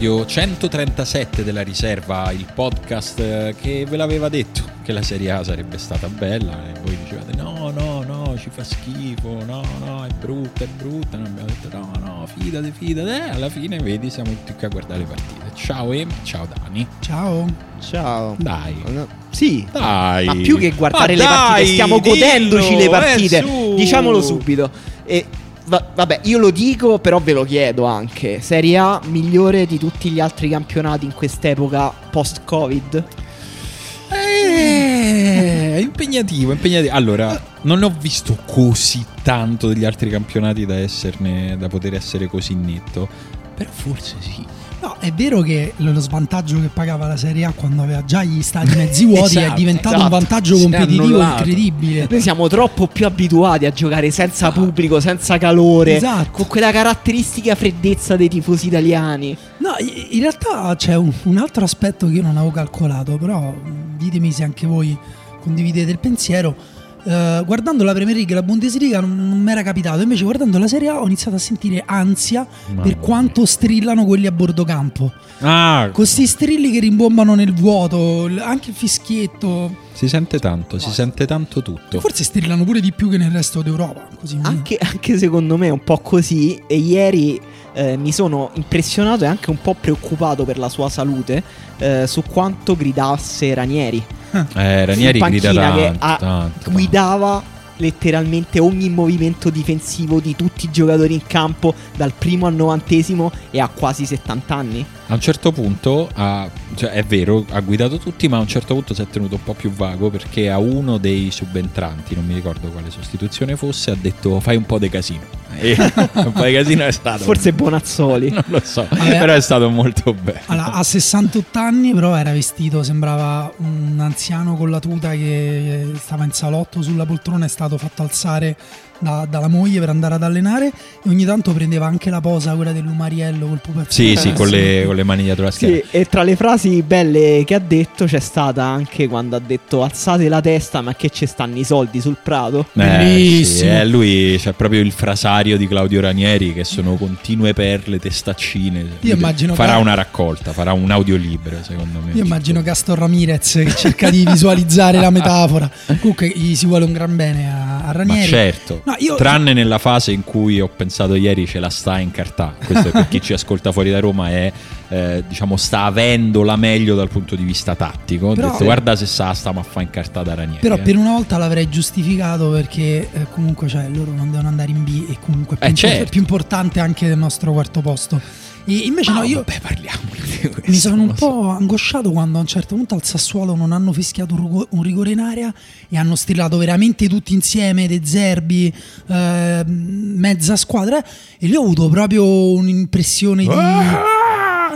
Episodio 137 della riserva, il podcast eh, che ve l'aveva detto che la Serie A sarebbe stata bella e voi dicevate no, no, no, ci fa schifo, no, no, è brutta, è brutta. Noi abbiamo detto no, no, fidate, fidate. E alla fine, vedi, siamo tutti qui a guardare le partite. Ciao Ema, ciao Dani. Ciao. Ciao. Dai. Sì. Dai. Ma più che guardare Ma le partite, dai, stiamo dillo, godendoci le partite. eh. Diciamolo subito. E va- vabbè, io lo dico, però ve lo chiedo anche. Serie A migliore di tutti gli altri campionati in quest'epoca post-Covid? Eh, impegnativo, impegnativo. Allora, non ho visto così tanto degli altri campionati da esserne, da poter essere così netto. Però forse sì. No, è vero che lo svantaggio che pagava la Serie A quando aveva già gli stadi mezzi vuoti è Esatto, diventato un esatto. vantaggio Si è competitivo incredibile. Noi siamo troppo più abituati a giocare senza pubblico, senza calore, Esatto. con quella caratteristica freddezza dei tifosi italiani. No, in realtà c'è un, un altro aspetto che io non avevo calcolato, però ditemi se anche voi condividete il pensiero. Eh, guardando la Premier League e la Bundesliga non, non mi era capitato, invece guardando la Serie A ho iniziato a sentire ansia Mamma per quanto strillano quelli a bordo campo. Ah, Con sti strilli che rimbombano nel vuoto, anche il fischietto. si sente tanto, si sente tanto tutto. Forse strillano pure di più che nel resto d'Europa. Così Anche, anche secondo me è un po' così. E ieri eh, mi sono impressionato e anche un po' preoccupato per la sua salute eh, su quanto gridasse Ranieri. Eh, Ranieri grida panchina che tanto, ha- tanto. guidava letteralmente ogni movimento difensivo di tutti i giocatori in campo dal primo al novantesimo e ha quasi 70 anni. A un certo punto, ha- cioè, è vero, ha guidato tutti, ma a un certo punto si è tenuto un po' più vago perché a uno dei subentranti, non mi ricordo quale sostituzione fosse, ha detto fai un po' di casino. E un po' di casino è stato. Forse Bonazzoli. Non lo so, Vabbè. però è stato molto bello. Allora, ha 68 anni, però era vestito, sembrava un anziano con la tuta che stava in salotto sulla poltrona, è stato fatto alzare da- dalla moglie per andare ad allenare e ogni tanto prendeva anche la posa, quella dell'umariello col pupazzo. Sì, sì, con le, con le mani dietro la schiena. Sì, e tra le frasi belle che ha detto c'è stata anche quando ha detto alzate la testa ma che ci stanno i soldi sul prato. Eh, sì, Bellissimo. eh, lui c'è proprio il frasario di Claudio Ranieri che sono continue perle, testaccine. Io immagino farà che- una raccolta, farà un audiolibro secondo me. Io immagino Gaston Ramirez che cerca di visualizzare la metafora. Comunque gli si vuole un gran bene a, a Ma Ranieri. certo, No, io- tranne nella fase in cui ho pensato ieri ce la sta in cartà. Questo per chi ci ascolta fuori da Roma è eh, diciamo sta avendo la meglio dal punto di vista tattico. Però- detto guarda se sa stiamo a fa in cartà da Ranieri. Però eh. per una volta l'avrei giustificato perché eh, comunque cioè, loro non devono andare in B e comunque è più, Eh, certo. più importante anche del nostro quarto posto. Invece Ma no, io vabbè, questo. mi sono un so. po' angosciato quando a un certo punto al Sassuolo non hanno fischiato un, rigore in area e hanno strillato veramente tutti insieme, De Zerbi, eh, mezza squadra e lì ho avuto proprio un'impressione di...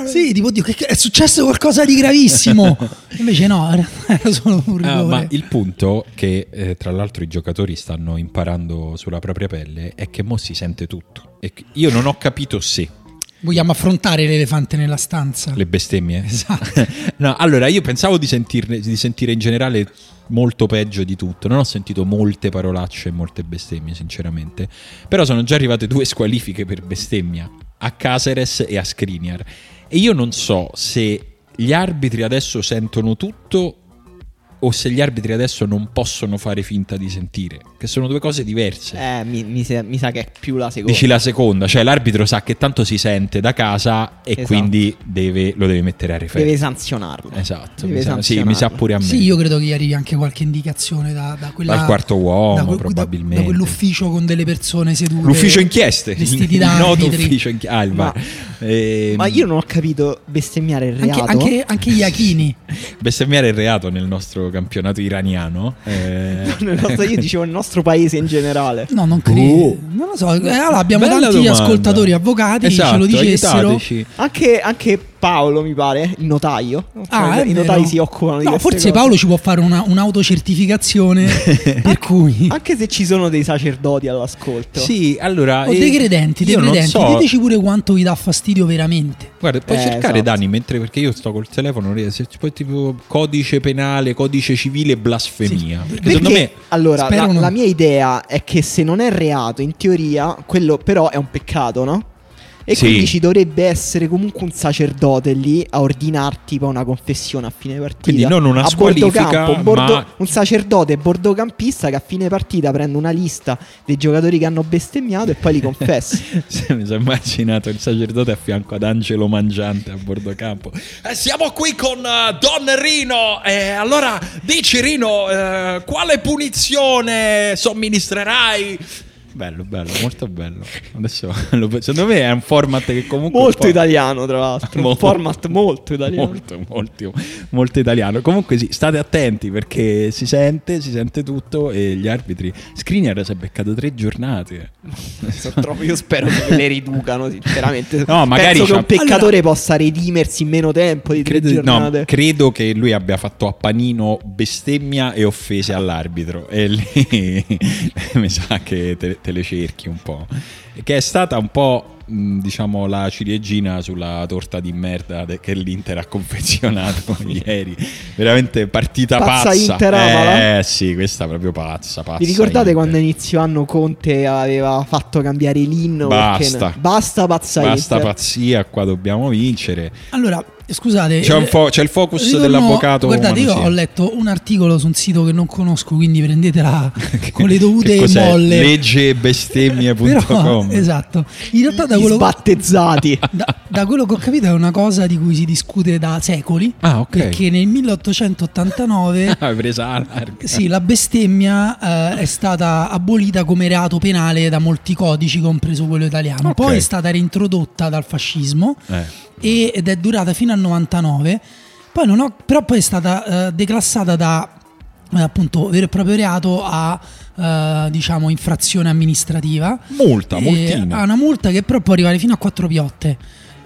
Sì, tipo, Dio, che- che- è successo qualcosa di gravissimo. Invece no, era solo un rigore. Ah, ma il punto che eh, tra l'altro i giocatori stanno imparando sulla propria pelle è che mo si sente tutto. E io non ho capito se Vogliamo affrontare l'elefante nella stanza. le bestemmie. Esatto. no, allora io pensavo di, sentirne- di sentire in generale molto peggio di tutto. Non ho sentito molte parolacce e molte bestemmie, sinceramente. Però sono già arrivate due squalifiche per bestemmia a Caceres e a Skriniar. E io non so se gli arbitri adesso sentono tutto o se gli arbitri adesso non possono fare finta di sentire, che sono due cose diverse. Eh, mi, mi sa, mi sa che è più la seconda. Dici la seconda, cioè l'arbitro sa che tanto si sente da casa e Esatto. quindi deve- lo deve mettere a referto. Deve sanzionarlo. Esatto, Deve mi sa, sì, sanzionarlo. mi sa pure a me. Sì, io credo che gli arrivi anche qualche indicazione da, da quella, Dal quarto uomo, da, que- da- probabilmente. da quell'ufficio con delle persone sedute. L'ufficio inchieste, Vestiti il da noto arbitri. ufficio inchieste. Ah, il Ma-. Ehm, Ma io non ho capito bestemmiare il Anche, reato. anche, anche gli Achini. Bestemmiare è reato nel nostro campionato iraniano. eh, Nel nostro- io dicevo il nostro paese in generale. No, non credo. Oh. Non lo so. Eh, allora, abbiamo Bella tanti domanda. ascoltatori avvocati esatto, ce lo dicessero. aiutateci. Anche, anche Paolo, mi pare, il notaio. Ah, Cioè, è I vero. notai si occupano di No, forse cose. Paolo ci può fare una, un'autocertificazione per cui Anche se ci sono dei sacerdoti all'ascolto. Sì, allora. o eh, dei credenti, dei credenti, so- diteci pure quanto vi dà fastidio veramente. Guarda, puoi Eh, cercare esatto. Dani mentre perché io sto col telefono, non riesco- se poi tipo codice penale, codice civile blasfemia. Perché Perché, secondo me allora, la, non- la mia idea è che se non è reato, in teoria, quello però è un peccato, no? E Sì. quindi ci dovrebbe essere comunque un sacerdote lì a ordinarti poi una confessione a fine partita. Quindi non una a squalifica, bordocampo, un, bordo- ma- un sacerdote bordocampista che a fine partita prende una lista dei giocatori che hanno bestemmiato e poi li confessa. Se mi sono immaginato il sacerdote a fianco ad Angelo Mangiante a bordo campo. Eh, siamo qui con eh, Don Rino. Eh, allora, dici Rino, eh, quale punizione somministrerai? Bello, bello, molto bello. Adesso, secondo me è un format che comunque... un molto po'- italiano, tra l'altro. Un format molto italiano. Molto, molto, molto italiano. Comunque sì, state attenti perché si sente, si sente tutto e gli arbitri... Skriniar si è beccato tre giornate. Troppo- io spero che le riducano, sinceramente. No, magari Penso che un peccatore possa redimersi in meno tempo di tre Credo, no, giornate. credo che lui abbia fatto a panino bestemmia e offese all'arbitro e lì mi sa che te, te le cerchi un po'. Che è stata un po', diciamo, la ciliegina sulla torta di merda che l'Inter ha confezionato ieri. Veramente partita Pazza pazza. Inter, amala? eh sì, questa è proprio pazza, pazza. Vi ricordate Inter. quando inizio anno Conte aveva fatto cambiare l'inno? Basta. Perché- Basta pazza Basta Inter. pazzia, qua dobbiamo vincere. Allora, scusate. C'è, un eh, fo- c'è il focus ritorno- dell'avvocato. Guardate, io ho letto un articolo su un sito che non conosco, quindi prendetela con le dovute molle. Leggebestemmie.com esatto. In realtà, da quello, sbattezzati. da, da quello che ho capito, è una cosa di cui si discute da secoli. Ah, ok. Perché nel 1889 Ah, presa. Sì, la bestemmia eh, è stata abolita come reato penale da molti codici, compreso quello italiano. Ok. Poi è stata reintrodotta dal fascismo Eh. E- ed è durata fino al 99. Poi non ho- però poi è stata eh, declassata da eh, appunto vero e proprio reato a eh, diciamo infrazione amministrativa. Multa, multina. Ha una multa che però può arrivare fino a quattro piotte.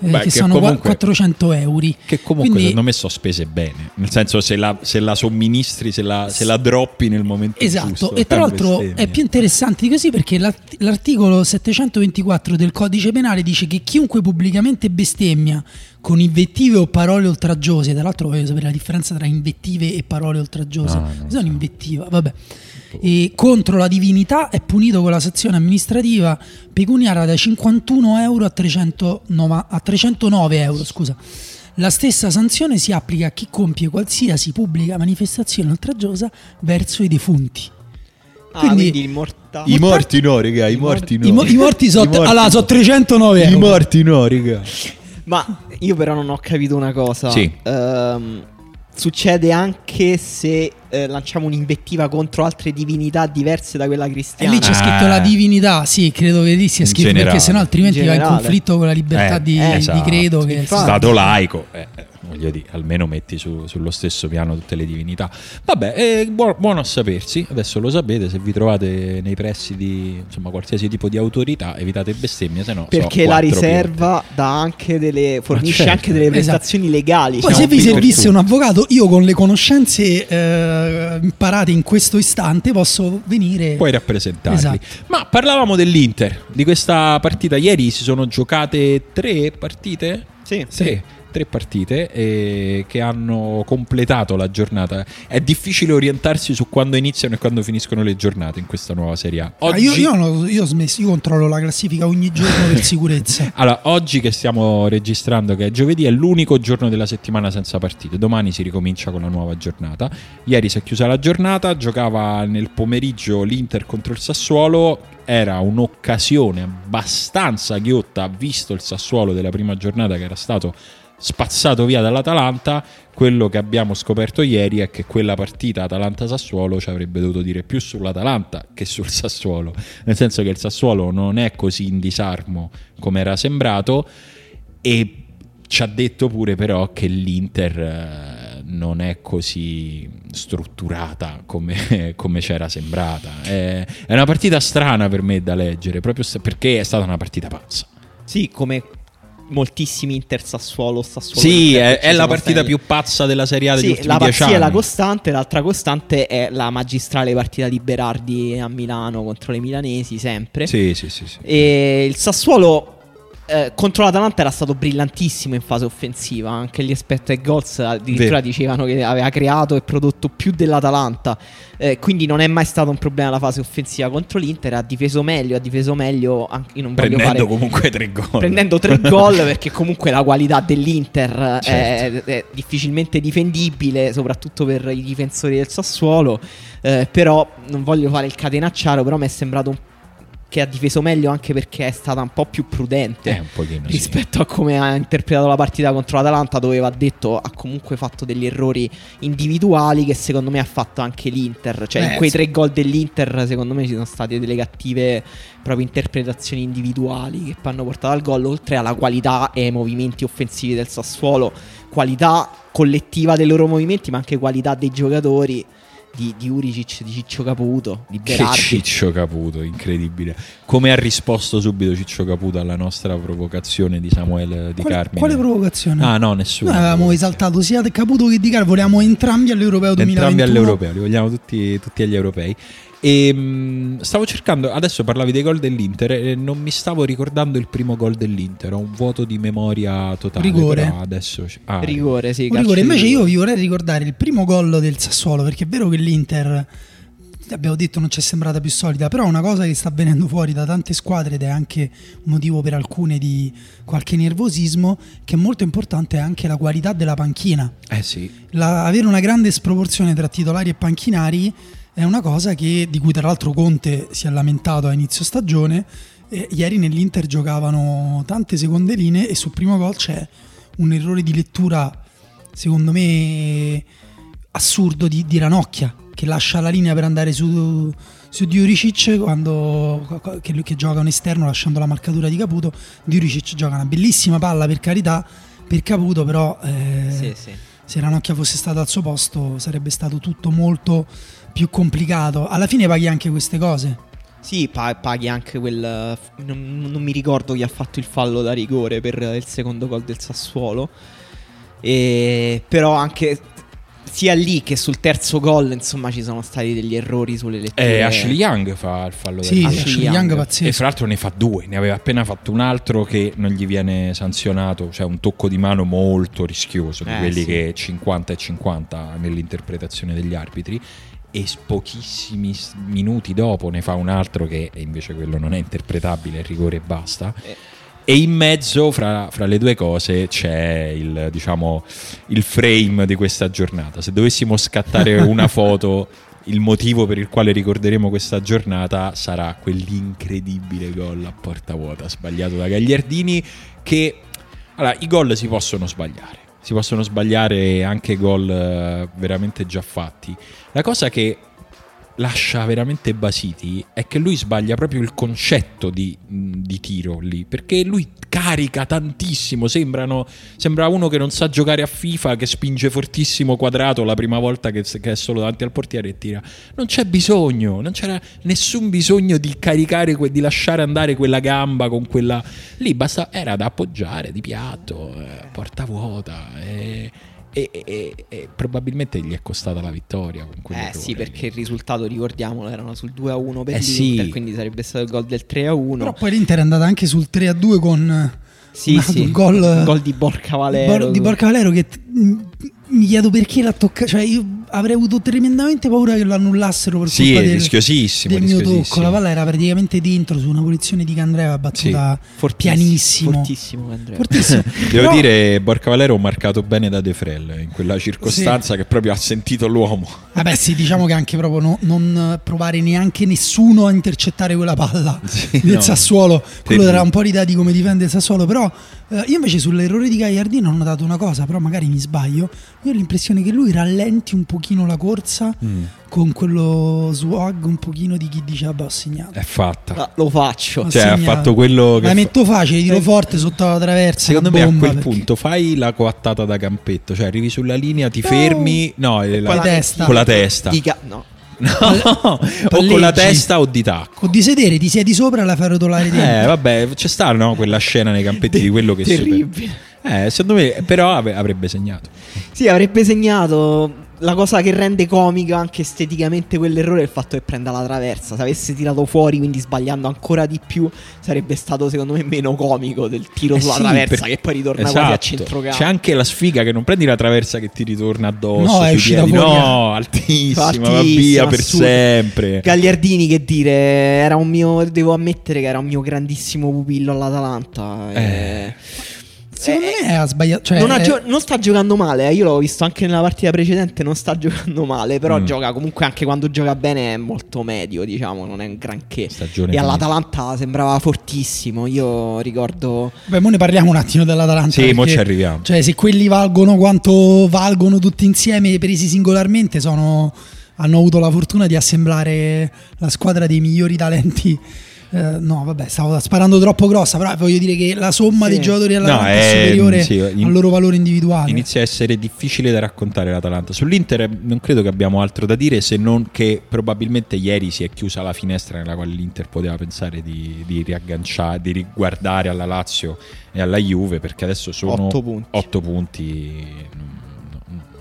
Eh, Beh, che, che sono comunque- 400 euro. Che comunque Quindi- secondo me sono spese bene. Nel senso, se la, se la somministri, se la, se la droppi nel momento Esatto, giusto. e tra è l'altro bestemmia. è più interessante di così perché l'art- l'articolo 724 del codice penale dice che chiunque pubblicamente bestemmia con invettive o parole oltraggiose, tra l'altro voglio sapere la differenza tra invettive e parole oltraggiose, Ah, non cosa è un'invettiva? Vabbè. E contro la divinità è punito con la sanzione amministrativa pecuniaria da 51 euro a, 309 a 309 euro. Scusa. La stessa sanzione si applica a chi compie qualsiasi pubblica manifestazione oltraggiosa verso i defunti. Ah, Quindi- quindi il mortale. I morti no, raga, i morti no. I, mo- i morti sono allora, so 309 I euro. morti no, raga. Ma io però non ho capito una cosa. Sì. Ehm, succede anche se eh, lanciamo un'invettiva contro altre divinità diverse da quella E cristiana. lì c'è scritto Ah. la divinità, sì, credo che lì sia scritto perché sennò altrimenti In va in conflitto con la libertà Eh, di, eh, di esatto. credo. Che Infatti. Stato laico. eh, eh, voglio dire, almeno metti su- sullo stesso piano tutte le divinità. Vabbè, è buo- buono a sapersi. Adesso lo sapete. Se vi trovate nei pressi di insomma, qualsiasi tipo di autorità, evitate bestemmie, se no. so Perché la quattro riserva dà anche delle, fornisce certo. anche delle Esatto. prestazioni legali. Poi se vi servisse un avvocato, io con le conoscenze eh, imparate in questo istante posso venire... puoi rappresentarli. Esatto. Ma parlavamo dell'Inter, di questa partita. Ieri si sono giocate tre partite? Sì. Tre. Tre partite eh, che hanno completato la giornata. È difficile orientarsi su quando iniziano e quando finiscono le giornate in questa nuova Serie A. Ah, io, io, io ho smesso, io controllo la classifica ogni giorno per sicurezza. allora, oggi che stiamo registrando, che è giovedì, è l'unico giorno della settimana senza partite. Domani si ricomincia con la nuova giornata. Ieri si è chiusa la giornata, giocava nel pomeriggio l'Inter contro il Sassuolo. Era un'occasione abbastanza ghiotta, visto il Sassuolo della prima giornata che era stato spazzato via dall'Atalanta. Quello che abbiamo scoperto ieri è che quella partita Atalanta-Sassuolo ci avrebbe dovuto dire più sull'Atalanta che sul Sassuolo, nel senso che il Sassuolo non è così in disarmo come era sembrato e ci ha detto pure però che l'Inter eh, non è così strutturata come, come c'era sembrata. È, è, una partita strana per me da leggere, proprio perché è stata una partita pazza. Sì, come moltissimi Inter Sassuolo, Sassuolo Sì, è, è la partita più pazza della Serie A degli sì, la pazzia è la costante, l'altra costante è la magistrale partita di Berardi a Milano contro le milanesi, sempre. Sì, sì, sì. sì. E il Sassuolo eh, contro l'Atalanta era stato brillantissimo in fase offensiva. Anche gli expected goals addirittura Vero. dicevano che aveva creato e prodotto più dell'Atalanta. Eh, quindi non è mai stato un problema la fase offensiva contro l'Inter. Ha difeso meglio, ha difeso meglio. Anche, non prendendo fare, comunque tre gol. Prendendo tre gol perché comunque la qualità dell'Inter certo. è, è, difficilmente difendibile, soprattutto per i difensori del Sassuolo. Eh, però non voglio fare il catenacciaro, però mi è sembrato un che ha difeso meglio anche perché è stata un po' più prudente eh, pochino, rispetto sì. a come ha interpretato la partita contro l'Atalanta dove va detto ha comunque fatto degli errori individuali che secondo me ha fatto anche l'Inter cioè Beh, in quei sì. tre gol dell'Inter secondo me ci sono state delle cattive proprio interpretazioni individuali che hanno portato al gol oltre alla qualità e ai movimenti offensivi del Sassuolo qualità collettiva dei loro movimenti ma anche qualità dei giocatori di, di Uricic, di Ciccio Caputo, di Berardi. Che Ciccio Caputo, incredibile. Come ha risposto subito Ciccio Caputo alla nostra provocazione di Samuele Di quale, Carmine? Quale provocazione? Ah no, nessuno. Noi avevamo esaltato sia Caputo che Di Carmine, volevamo entrambi all'Europeo 2021. Entrambi all'Europeo, li vogliamo tutti, tutti agli europei. E mh, mm, stavo cercando, adesso parlavi dei gol dell'Inter e non mi stavo ricordando il primo gol dell'Inter, ho un vuoto di memoria totale. Rigore. Adesso, ah, rigore, sì. rigore. Invece io vi vorrei ricordare il primo gol del Sassuolo, perché è vero che l'Inter, abbiamo detto, non ci è sembrata più solida, però una cosa che sta venendo fuori da tante squadre ed è anche motivo per alcune di qualche nervosismo, che è molto importante è anche la qualità della panchina. Eh sì. La, avere una grande sproporzione tra titolari e panchinari è una cosa che, di cui tra l'altro Conte si è lamentato a inizio stagione. Eh, ieri nell'Inter giocavano tante seconde linee e sul primo gol c'è un errore di lettura, secondo me, assurdo di, di Ranocchia, che lascia la linea per andare su, su Diuricic quando, che, che gioca un esterno lasciando la marcatura di Caputo. Diuricic gioca una bellissima palla per carità, per Caputo però... Eh, sì, sì. Se Ranocchia fosse stato al suo posto sarebbe stato tutto molto più complicato. Alla fine paghi anche queste cose. Sì, paghi anche quel. Non, non, mi ricordo chi ha fatto il fallo da rigore per il secondo gol del Sassuolo. E, però anche sia lì che sul terzo gol, insomma, ci sono stati degli errori sulle letture. Eh, Ashley Young fa il fallo sì, da Ashley, Ashley Young, pazzesco. E fra l'altro ne fa due, ne aveva appena fatto un altro che non gli viene sanzionato, cioè un tocco di mano molto rischioso, di eh, quelli sì. che 50 e 50 nell'interpretazione degli arbitri e pochissimi minuti dopo ne fa un altro che invece quello non è interpretabile, rigore e basta. E in mezzo, fra, fra, le due cose, c'è il, diciamo, il frame di questa giornata. Se dovessimo scattare una foto, il motivo per il quale ricorderemo questa giornata sarà quell'incredibile gol a porta vuota sbagliato da Gagliardini. Che allora, i gol si possono sbagliare si possono sbagliare anche gol eh, veramente già fatti. La cosa che lascia veramente basiti è che lui sbaglia proprio il concetto di, di tiro lì, perché lui carica tantissimo, Sembrano, sembra uno che non sa giocare a FIFA, che spinge fortissimo quadrato la prima volta che, che, è solo davanti al portiere e tira. Non c'è bisogno, non c'era nessun bisogno di caricare, di lasciare andare quella gamba con quella... Lì basta, era da appoggiare di piatto, eh, porta vuota. Eh, e, e, e, probabilmente gli è costata la vittoria. Con eh sì, perché il risultato, ricordiamolo, erano sul 2-1 per eh l'Inter, sì. quindi sarebbe stato il gol del 3-1. Però poi l'Inter è andata anche sul 3-2 con Sì, sì. Un gol, gol di Borca Valero. Di Borca Valero che mi chiedo perché l'ha toccato. Cioè, io avrei avuto tremendamente paura che lo annullassero per sì, colpa del, rischiosissimo, del mio tocco. La palla era praticamente dentro su una posizione di Candreva battuta sì. pianissimo. Fortissimo, fortissimo. Devo Però... dire, Borca Valero marcato bene da De Frel in quella circostanza sì. che proprio ha sentito l'uomo. Vabbè, sì, diciamo che anche proprio no, non provare neanche nessuno a intercettare quella palla sì, del no. Sassuolo. Quello darà un po' l'idea di come difende il Sassuolo. Però eh, io invece sull'errore di Gagliardino ho notato una cosa, però magari mi sbaglio. Io ho l'impressione che lui rallenti un pochino la corsa mm. con quello swag un pochino di chi dice vabbè ho segnato. È fatta. Ah, lo faccio. Ho cioè segnato. ha fatto quello che... La metto facile, tiro eh. forte sotto la traversa. Secondo me a quel perché... punto fai la coattata da campetto, cioè arrivi sulla linea, ti no. fermi, no, la, la testa. con la testa. Dica, no. No, o con la testa o di tacco. O di sedere, ti siedi sopra e la fai rotolare dentro. Eh, vabbè, c'è sta no? quella scena nei campetti di quello che Terribile. Super... Eh, secondo me, però avrebbe segnato. Sì, avrebbe segnato la cosa che rende comica anche esteticamente quell'errore è il fatto che prenda la traversa. Se avesse tirato fuori, quindi sbagliando ancora di più, sarebbe stato secondo me meno comico del tiro eh sulla sì, traversa per... che poi ritorna esatto. quasi a esatto. centrocampo. C'è anche la sfiga che non prendi la traversa che ti ritorna addosso. No, è uscita fuori. No, altissima, altissima, va via per sempre. Gagliardini che dire, era un mio, devo ammettere che era un mio grandissimo pupillo all'Atalanta. Eh. E... Secondo eh, me ha sbagliato. Cioè, non, è... gio- non, sta giocando male. Eh. Io l'ho visto anche nella partita precedente. Non sta giocando male. Però mm. gioca comunque anche quando gioca bene è molto medio. Diciamo, non è un granché. Stagione e all'Atalanta sembrava fortissimo. Io ricordo. Beh, ora ne parliamo un attimo dell'Atalanta. Sì, mo ci arriviamo. Cioè, se quelli valgono quanto valgono tutti insieme, presi singolarmente, sono hanno avuto la fortuna di assemblare la squadra dei migliori talenti eh, no, vabbè, stavo sparando troppo grossa, però voglio dire che la somma sì. dei giocatori all'Atalanta no, è, è superiore sì, in, al loro valore individuale. Inizia a essere difficile da raccontare l'Atalanta. Sull'Inter non credo che abbiamo altro da dire se non che probabilmente ieri si è chiusa la finestra nella quale l'Inter poteva pensare di, di riagganciare, di riguardare alla Lazio e alla Juve perché adesso sono 8 punti. 8 punti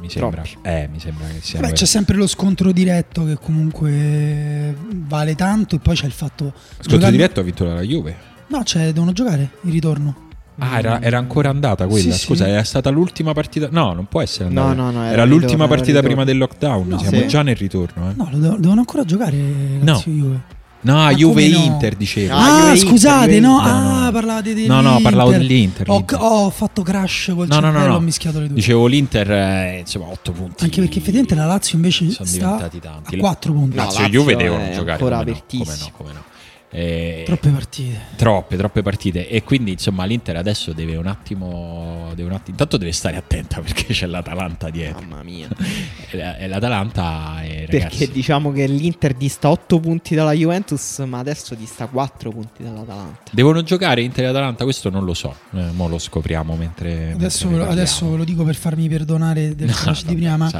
mi sembra, eh, mi sembra che sia. Beh, c'è sempre lo scontro diretto che comunque vale tanto. E poi c'è il fatto. Scontro giocando... diretto ha vinto la Juve. No, cioè, devono giocare il ritorno. Ah, era, era, ancora andata quella. Sì, Scusa, sì. è stata l'ultima partita. No, non può essere andata. No, no, no, era, era l'ultima ritorno, partita prima del lockdown. No, Siamo sì. già nel ritorno. Eh. No, devono ancora giocare. No. Juve. No, ah, Juve Inter no? dicevo. Ah, ah scusate, Inter, no, no, ah, parlate dell'Inter. No, no, parlavo dell'Inter. Ho, ho fatto crash col no, no, no, no. ho mischiato le due. Dicevo l'Inter, eh, insomma, 8 punti. Anche perché effettivamente la Lazio invece sono sta diventati tanti. a 4 punti. Lazio e Juve devono giocare ancora come no, come no, come no. Eh, troppe partite. Troppe, troppe partite. E quindi, insomma, l'Inter adesso deve un attimo. Deve un attimo intanto deve stare attenta perché c'è l'Atalanta dietro. Mamma mia. e l'Atalanta è. Perché diciamo che l'Inter dista 8 punti dalla Juventus, ma adesso dista 4 punti dall'Atalanta. Devono giocare Inter e Atalanta? Questo non lo so. Eh, mo lo scopriamo mentre. Adesso, mentre adesso ve lo dico per farmi perdonare del no, di prima. Ma,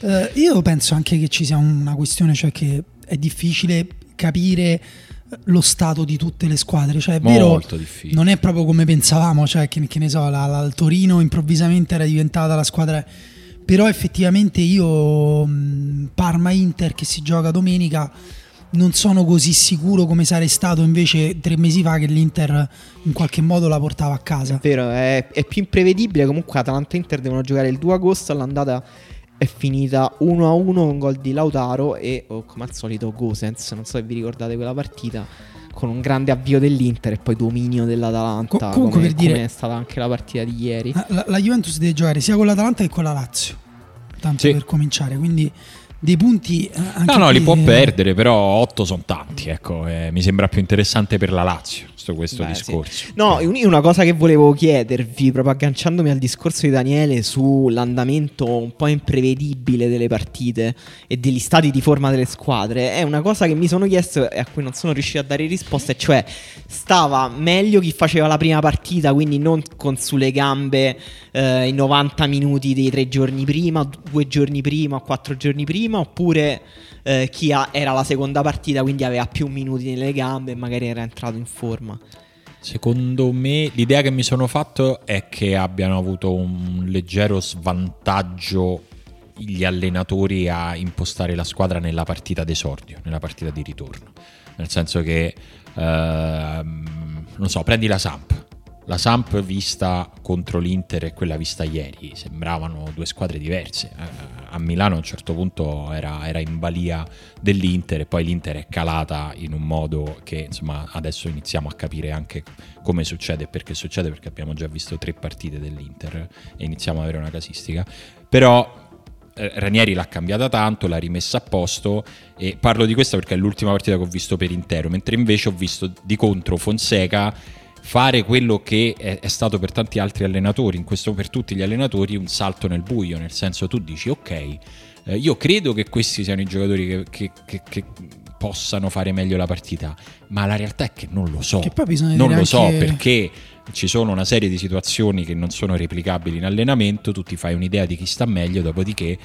eh, io penso anche che ci sia una questione, cioè che è difficile capire lo stato di tutte le squadre. Cioè, è vero, non è proprio come pensavamo, cioè, che, che ne so, la, la, il Torino improvvisamente era diventata la squadra. Però effettivamente io, Parma-Inter che si gioca domenica, non sono così sicuro come sarei stato invece tre mesi fa che l'Inter in qualche modo la portava a casa. È vero, è, è più imprevedibile. Comunque Atalanta e Inter devono giocare il 2 agosto all'andata è finita 1 a 1 con gol di Lautaro e oh, come al solito Gosens, non so se vi ricordate quella partita con un grande avvio dell'Inter e poi dominio dell'Atalanta. Co- comunque come, per dire, come è stata anche la partita di ieri. La, la, Juventus deve giocare sia con l'Atalanta che con la Lazio. Tanto sì. per cominciare, quindi dei punti. Eh, no, no, li può perdere, però 8 sono tanti. Ecco, eh, mi sembra più interessante per la Lazio questo, questo Beh, discorso. Sì. No, una cosa che volevo chiedervi, proprio agganciandomi al discorso di Daniele sull'andamento un po' imprevedibile delle partite e degli stati di forma delle squadre, è una cosa che mi sono chiesto e a cui non sono riuscito a dare risposte, cioè stava meglio chi faceva la prima partita, quindi non con sulle gambe eh, i 90 minuti dei tre giorni prima, due giorni prima quattro giorni prima, oppure eh, chi ha, era la seconda partita, quindi aveva più minuti nelle gambe e magari era entrato in forma. Secondo me l'idea che mi sono fatto è che abbiano avuto un leggero svantaggio gli allenatori a impostare la squadra nella partita d'esordio, nella partita di ritorno. Nel senso che, eh, non so, prendi la Samp. La Samp vista contro l'Inter e quella vista ieri sembravano due squadre diverse. A Milano a un certo punto era, era, in balia dell'Inter e poi l'Inter è calata in un modo che insomma adesso iniziamo a capire anche come succede e perché succede perché abbiamo già visto tre partite dell'Inter e iniziamo ad avere una casistica. Però eh, Ranieri l'ha cambiata tanto, l'ha rimessa a posto e parlo di questa perché è l'ultima partita che ho visto per intero, mentre invece ho visto di contro Fonseca fare quello che è, è stato per tanti altri allenatori, in questo per tutti gli allenatori, un salto nel buio, nel senso tu dici ok, eh, io credo che questi siano i giocatori che, che, che, che possano fare meglio la partita, ma la realtà è che non lo so. non lo so perché ci sono una serie di situazioni che non sono replicabili in allenamento, tu ti fai un'idea di chi sta meglio, dopodiché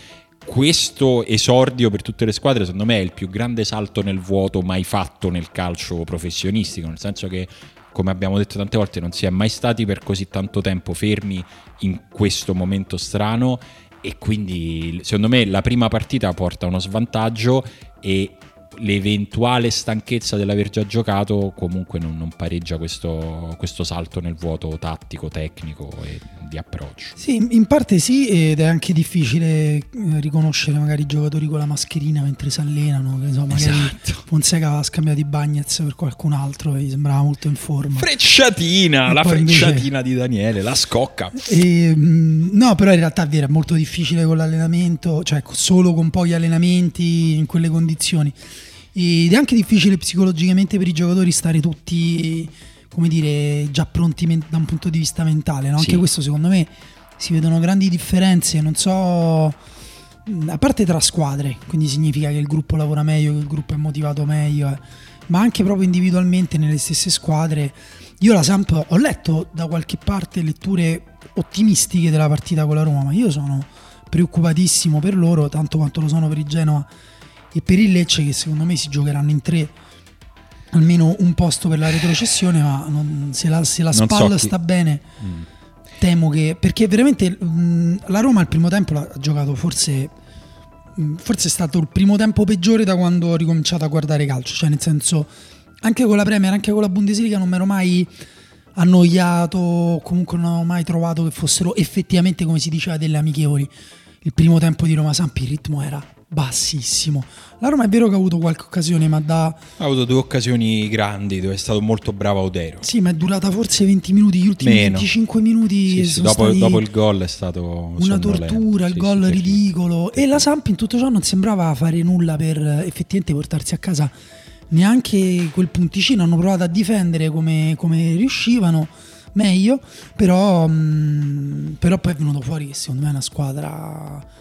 questo esordio per tutte le squadre secondo me è il più grande salto nel vuoto mai fatto nel calcio professionistico, nel senso che come abbiamo detto tante volte non si è mai stati per così tanto tempo fermi in questo momento strano. E quindi secondo me la prima partita porta uno svantaggio e l'eventuale stanchezza dell'aver già giocato comunque non, non pareggia questo, questo, salto nel vuoto tattico, tecnico e di approccio. Sì, in parte sì, ed è anche difficile eh, riconoscere magari i giocatori con la mascherina mentre si allenano. Che so, magari esatto. Fonseca ha scambiato i Bagnets per qualcun altro e gli sembrava molto in forma. Frecciatina, e la frecciatina invece... di Daniele, la scocca. E, mm, no, però in realtà è vero, è molto difficile con l'allenamento, cioè solo con pochi allenamenti in quelle condizioni. Ed è anche difficile psicologicamente per i giocatori stare tutti, come dire, già pronti da un punto di vista mentale. No? Anche questo secondo me si vedono grandi differenze, non so, a parte tra squadre, quindi significa che il gruppo lavora meglio, che il gruppo è motivato meglio, eh. ma anche proprio individualmente nelle stesse squadre. Io la Samp ho letto da qualche parte letture ottimistiche della partita con la Roma, ma io sono preoccupatissimo per loro, tanto quanto lo sono per il Genoa e per il Lecce che secondo me si giocheranno in tre almeno un posto per la retrocessione ma non, se la, se la spalla so sta bene mm. temo che perché veramente mh, mm, la Roma al primo tempo l'ha giocato forse mh, mm, forse è stato il primo tempo peggiore da quando ho ricominciato a guardare calcio. Cioè nel senso anche con la Premier anche con la Bundesliga non mi ero mai annoiato comunque non ho mai trovato che fossero effettivamente come si diceva delle amichevoli. Il primo tempo di Roma Sampi il ritmo era bassissimo. La Roma è vero che ha avuto qualche occasione, ma da... Ha avuto due occasioni grandi dove è stato molto bravo Audero. Sì, ma è durata forse 20 minuti, gli ultimi Meno. 25 minuti sì, sì, dopo, dopo, il gol è stato... Una tortura, il sì, gol ridicolo. E la Samp in tutto ciò non sembrava fare nulla per effettivamente portarsi a casa neanche quel punticino. Hanno provato a difendere come, come riuscivano meglio, però, mm, però poi è venuto fuori che secondo me è una squadra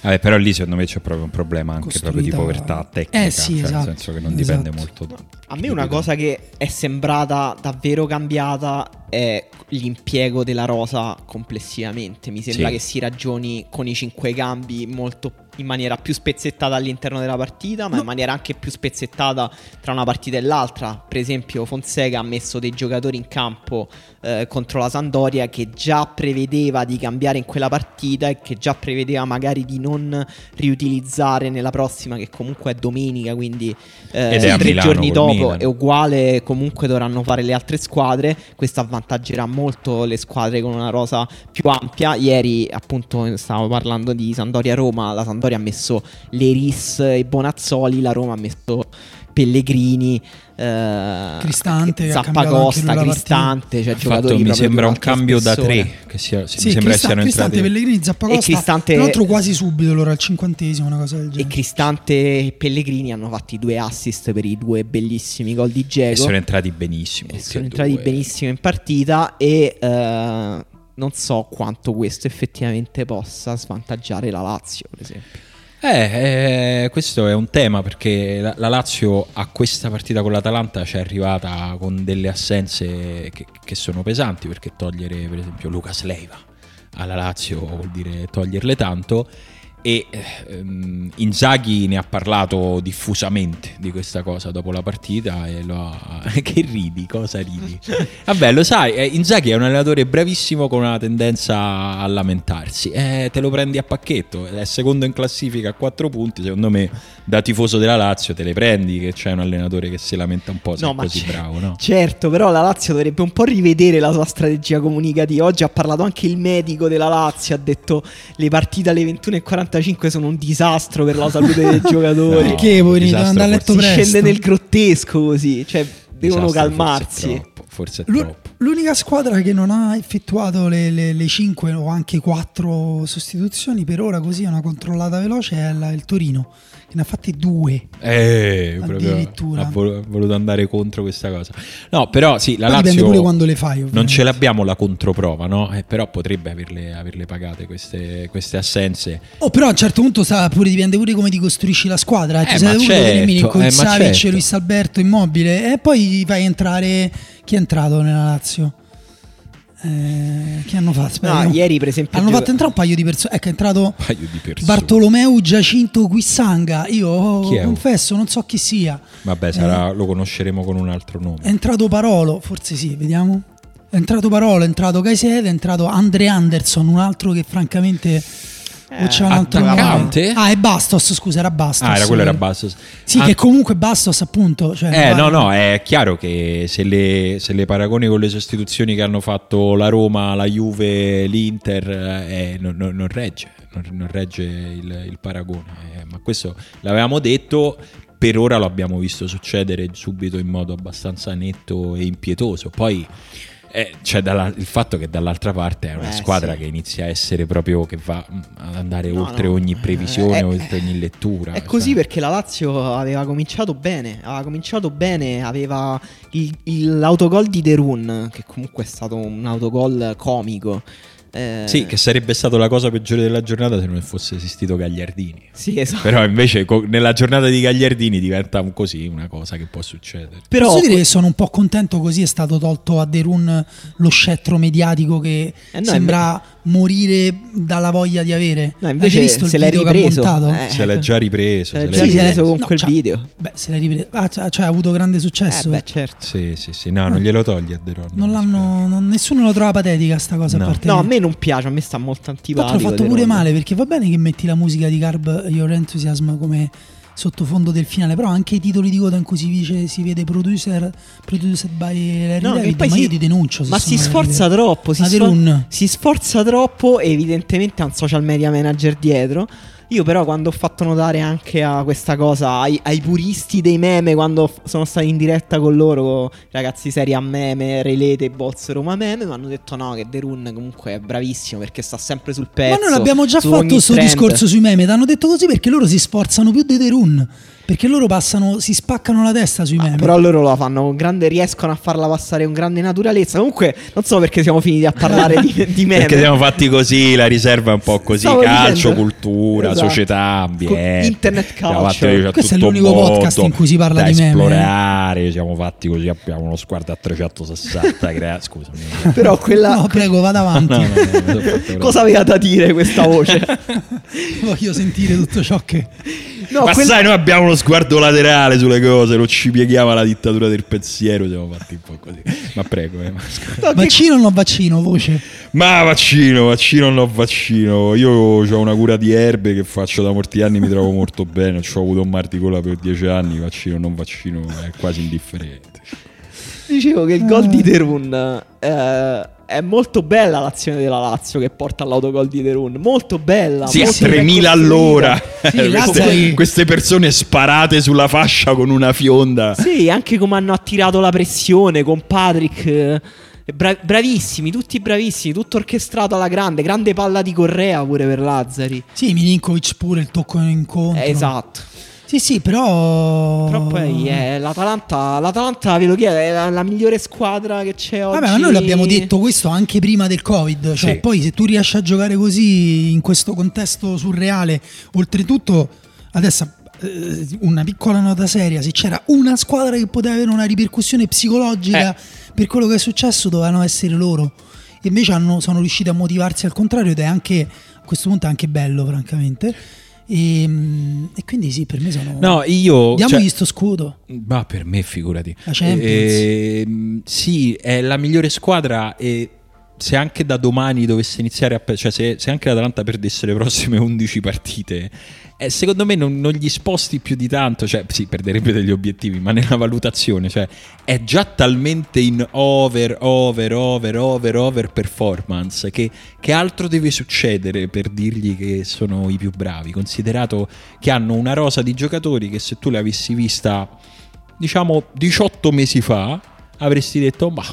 Vabbè, però lì secondo me c'è proprio un problema anche Costruita... proprio di povertà tecnica, eh sì, cioè, esatto. nel senso che non dipende esatto. molto. A me una cosa che è sembrata davvero cambiata è l'impiego della rosa complessivamente. Mi sembra sì. che si ragioni con i cinque cambi molto in maniera più spezzettata all'interno della partita, ma no. in maniera anche più spezzettata tra una partita e l'altra. Per esempio, Fonseca ha messo dei giocatori in campo eh, contro la Sandoria che già prevedeva di cambiare in quella partita e che già prevedeva magari di non riutilizzare nella prossima, che comunque è domenica, quindi eh, tre Milano, giorni dopo Milan. è uguale. Comunque dovranno fare le altre squadre. Questo avvantaggerà molto le squadre con una rosa più ampia. Ieri, appunto, stavamo parlando di Sandoria-Roma. La Sandoria ha messo Leris e Bonazzoli, la Roma ha messo Pellegrini, eh, Cristante, Zappacosta, Cristante, cioè Fatto, mi sembra un cambio spessore. da tre. Che sia, sì, mi sembra siano Cristante, entrati. Pellegrini, Zappacosta. E Cristante, tra l'altro quasi subito, loro al cinquantesimo, una cosa del genere. E Cristante e Pellegrini hanno fatto i due assist per i due bellissimi gol di Diego. E sono entrati benissimo. E sono entrati due. benissimo in partita e... Uh, non so quanto questo effettivamente possa svantaggiare la Lazio, per esempio. Eh, eh, questo è un tema perché la, la, Lazio a questa partita con l'Atalanta ci è arrivata con delle assenze che, che, sono pesanti perché togliere per esempio Lucas Leiva alla Lazio vuol dire toglierle tanto e ehm, Inzaghi ne ha parlato diffusamente di questa cosa dopo la partita e lo ha... che ridi, cosa ridi? Vabbè, lo sai, eh, Inzaghi è un allenatore bravissimo con una tendenza a lamentarsi. Eh, te lo prendi a pacchetto, è secondo in classifica a 4 punti, secondo me da tifoso della Lazio te le prendi che c'è un allenatore che si lamenta un po' se no, è così bravo, no? Certo, però la Lazio dovrebbe un po' rivedere la sua strategia comunicativa. Oggi ha parlato anche il medico della Lazio, ha detto le partite alle 21.40 45 sono un disastro per la salute dei giocatori. No, Perché poi devono andare a letto presto? Si scende nel grottesco così, cioè devono calmarsi. Forse è troppo. Forse troppo. L'unica squadra che non ha effettuato le, le, le 5 o anche 4 sostituzioni per ora così una controllata veloce è la, il Torino ne ha fatti due. Eh, addirittura. Ha voluto andare contro questa cosa. No, però sì, la Poi Lazio... Pure quando le fai, ovviamente. Non ce l'abbiamo la controprova, no? Eh, però potrebbe averle, averle pagate queste, queste, assenze. Oh, però a un certo punto sa, pure, dipende pure come ti costruisci la squadra. Eh, Ci eh, sei certo, con eh, Savic, certo. Luis Alberto, Immobile e poi fai entrare... Chi è entrato nella Lazio? Eh, che hanno fatto? Aspetta, no, ieri per esempio hanno fatto entrare un paio di persone. Ecco, è entrato Bartolomeu Giacinto Quissanga. Io confesso, non so chi sia. Vabbè, sarà, eh, lo conosceremo con un altro nome. È entrato Parolo, forse sì, vediamo. È entrato Parolo, è entrato Caisede, è entrato Andre Anderson, un altro che francamente o c'è un altro attaccante? Ah, è Bastos, scusa, era Bastos. Ah, era quello era Bastos. Sì, An- che comunque Bastos, appunto. Cioè, eh, no, no, è chiaro che se le, se le, paragoni con le sostituzioni che hanno fatto la Roma, la Juve, l'Inter, eh, non, non, non, regge, non, non regge il, il paragone. Eh, ma questo l'avevamo detto, per ora lo abbiamo visto succedere subito in modo abbastanza netto e impietoso. Poi eh, c'è dalla, il fatto che dall'altra parte è una eh, squadra sì. che inizia a essere proprio che va mm, ad andare no, oltre no. ogni previsione, eh, oltre ogni lettura. È cioè. così perché la Lazio aveva cominciato bene, aveva cominciato bene, aveva il, il, l'autogol di Derun, che comunque è stato un autogol comico. Eh... Sì, che sarebbe stato la cosa peggiore della giornata se non fosse esistito Gagliardini. Sì, esatto. Però invece co- nella giornata di Gagliardini diventa un così una cosa che può succedere. Però Posso dire che sono un po' contento così è stato tolto a Derun lo scettro mediatico che eh no, sembra morire dalla voglia di avere. No, invece visto se l'hai ripreso. Eh, se l'è già ripreso. Se l'è già ripreso con no, quel video. Beh, se l'hai ripreso. Ah, cioè, cioè, ha avuto grande successo. Eh, beh, certo. Sì, sì, sì. No, non glielo togli a Deron. Non l'hanno, non, nessuno lo trova patetica sta cosa. No. A parte no, a me non piace, a me sta molto antipatico. L'ho fatto pure male perché va bene che metti la musica di Carb Your Enthusiasm come sottofondo del finale, però anche i titoli di coda in cui si dice si vede producer produced by Larry no, David, ma si, io ti denuncio. Ma si sforza troppo, si, sfor- si sforza troppo, evidentemente ha un social media manager dietro io però quando ho fatto notare anche a questa cosa ai, ai puristi dei meme, quando f- sono stati in diretta con loro, ragazzi seri a meme, Relete Bots Roma Meme, mi hanno detto no che The Run comunque è bravissimo perché sta sempre sul pezzo. Ma noi l'abbiamo già fatto questo discorso sui meme, ti hanno detto così perché loro si sforzano più di The Run. Perché loro passano, si spaccano la testa sui ah, meme. Però loro la fanno con grande, riescono a farla passare con grande naturalezza. Comunque, non so perché siamo finiti a parlare di, di meme. Perché siamo fatti così, la riserva è un po' così: Stavo calcio, dicendo. cultura, esatto. società, ambiente. Internet culture. Questo è l'unico podcast in cui si parla di meme. esplorare, siamo fatti così, abbiamo uno sguardo a 360 gradi. Scusami. Però quella. No, prego, vada avanti. no, no, no, Cosa aveva da dire questa voce? Voglio sentire tutto ciò che. No, Ma quella... sai, noi abbiamo uno sguardo laterale sulle cose, non ci pieghiamo la dittatura del pensiero, siamo fatti un po' così. Ma prego, eh, ma no, vaccino o non vaccino, voce? Ma vaccino, vaccino o non vaccino. Io ho una cura di erbe che faccio da molti anni, mi trovo molto bene, ho avuto un mal di gola per dieci anni, vaccino o non vaccino è quasi indifferente. Dicevo che il gol di Derun eh, è molto bella l'azione della Lazio che porta all'autogol di Derun. Molto bella. Sì, molto a 3000 all'ora. Sì, queste, queste, persone sparate sulla fascia con una fionda. Sì, anche come hanno attirato la pressione con Patrick. Eh, bra- bravissimi, tutti bravissimi, tutto orchestrato alla grande. Grande palla di Correa pure per Lazzari. Sì, Milinkovic pure il tocco in incontro. Eh, esatto. Sì, sì, però. Però poi eh, l'Atalanta, l'Atalanta, ve lo chiedo, è la, la, migliore squadra che c'è oggi. Vabbè, ma noi l'abbiamo detto questo anche prima del Covid. Cioè, sì. poi se tu riesci a giocare così in questo contesto surreale, oltretutto, adesso eh, una piccola nota seria, se c'era una squadra che poteva avere una ripercussione psicologica eh. per quello che è successo, dovevano essere loro. E invece hanno, sono riusciti a motivarsi al contrario ed è anche questo punto è anche bello, francamente. E, mm, e quindi sì, per me sono... No, io... Diamogli cioè, sto scudo. Ma per me, figurati. La Champions. Eh, sì, è la migliore squadra e se anche da domani dovesse iniziare a... cioè se, se anche l'Atalanta perdesse le prossime 11 partite, eh, secondo me non, non, gli sposti più di tanto, cioè sì, perderebbe degli obiettivi, ma nella valutazione, cioè è già talmente in over, over, over, over, over performance che, che altro deve succedere per dirgli che sono i più bravi, considerato che hanno una rosa di giocatori che se tu le avessi vista, diciamo, 18 mesi fa, avresti detto, ma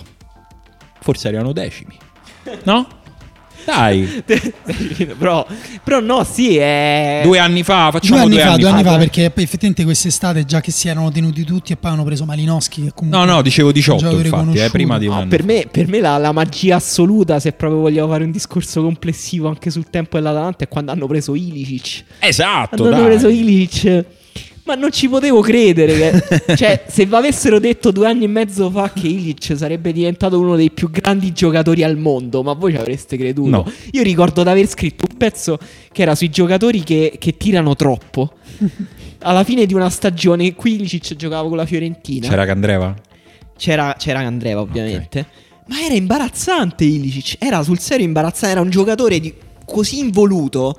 forse erano decimi. No? Dai. però, però, no, sì, è... Due anni fa, facciamo due anni, due fa, anni due fa. anni fa, perché effettivamente quest'estate già che si erano tenuti tutti e poi hanno preso Malinowski che comunque No, no, dicevo 18 infatti, eh, prima di un no, anno. Per me, per me la, la, magia assoluta, se proprio vogliamo fare un discorso complessivo anche sul tempo dell'Atalanta, è quando hanno preso Ilicic. Esatto, Quando hanno preso Ilicic ma non ci potevo credere. Che, cioè, se vi avessero detto due anni e mezzo fa che Illich sarebbe diventato uno dei più grandi giocatori al mondo, ma voi ci avreste creduto. No. Io ricordo di aver scritto un pezzo che era sui giocatori che, che tirano troppo. Alla fine di una stagione, qui Illich giocava con la Fiorentina. C'era Candreva? C'era, c'era Candreva, ovviamente. Okay. Ma era imbarazzante Ilicic. Era sul serio imbarazzante. Era un giocatore di, così involuto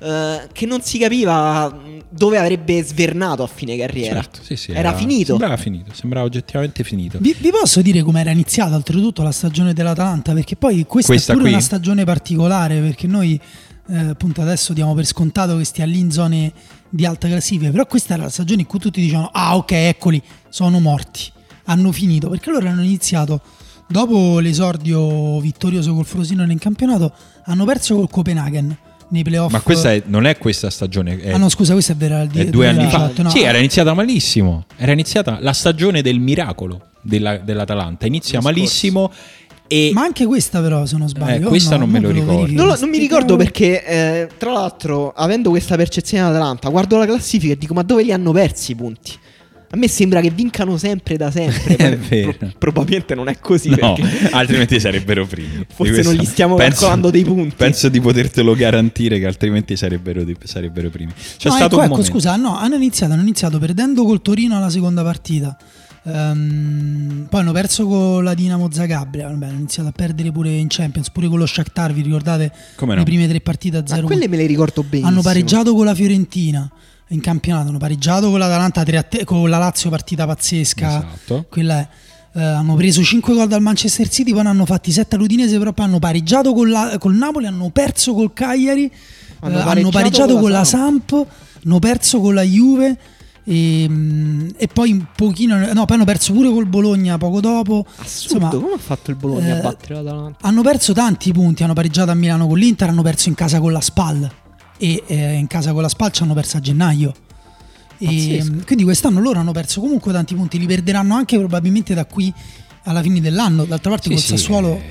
Uh, che non si capiva dove avrebbe svernato a fine carriera. Certo, sì, sì, era, era, finito. Sembrava finito, sembrava oggettivamente finito. Vi, vi posso dire come era iniziata oltretutto la stagione dell'Atalanta? Perché poi questa, questa è pure qui? una stagione particolare perché noi eh, appunto adesso diamo per scontato che stia lì in zone di alta classifica, però questa era la stagione in cui tutti dicevano "Ah, ok, eccoli, sono morti". Hanno finito perché loro hanno iniziato dopo l'esordio vittorioso col Frosinone nel campionato, hanno perso col Copenaghen nei playoff. Ma questa è, non è questa stagione. È, ah, no, scusa, questa è vera. È due anni fa. No. Sì, era iniziata malissimo. Era iniziata la stagione del miracolo della, dell'Atalanta. Inizia malissimo. E... Ma anche questa, però, se non sbaglio, eh, questa no, non me lo ricordo. Non, non, mi ricordo perché, eh, tra l'altro, avendo questa percezione dell'Atalanta, guardo la classifica e dico: Ma dove li hanno persi i punti? A me sembra che vincano sempre da sempre. è vero. Pro- probabilmente non è così. No, altrimenti sarebbero primi. Forse non gli stiamo penso, calcolando dei punti. Penso di potertelo garantire che altrimenti sarebbero, di, sarebbero primi. C'è no, stato ecco, ecco scusa, no, hanno iniziato, hanno iniziato perdendo col Torino alla seconda partita. Um, poi hanno perso con la Dinamo Zagabria. Vabbè, hanno iniziato a perdere pure in Champions, pure con lo Shakhtar. Vi ricordate Come no? le prime tre partite a 0? Ma quelle me le ricordo benissimo. Hanno pareggiato con la Fiorentina in campionato. Hanno pareggiato con l'Atalanta, te- con la Lazio, partita pazzesca. Esatto. Quella è. Uh, hanno preso 5 gol dal Manchester City, poi ne hanno fatti 7 all'Udinese, però poi hanno pareggiato con la, col Napoli, hanno perso col Cagliari, hanno, uh, pareggiato, hanno pareggiato con, con la Samp. Samp, hanno perso con la Juve e, um, e, poi un pochino, no, poi hanno perso pure col Bologna poco dopo. Assurdo, Insomma, come ha fatto il Bologna uh, a battere l'Atalanta? Hanno perso tanti punti, hanno pareggiato a Milano con l'Inter, hanno perso in casa con la SPAL e eh, in casa con la SPAL ci hanno perso a gennaio. E, quindi quest'anno loro hanno perso comunque tanti punti, li perderanno anche probabilmente da qui alla fine dell'anno. D'altra parte, sì, col sì, Sassuolo, eh...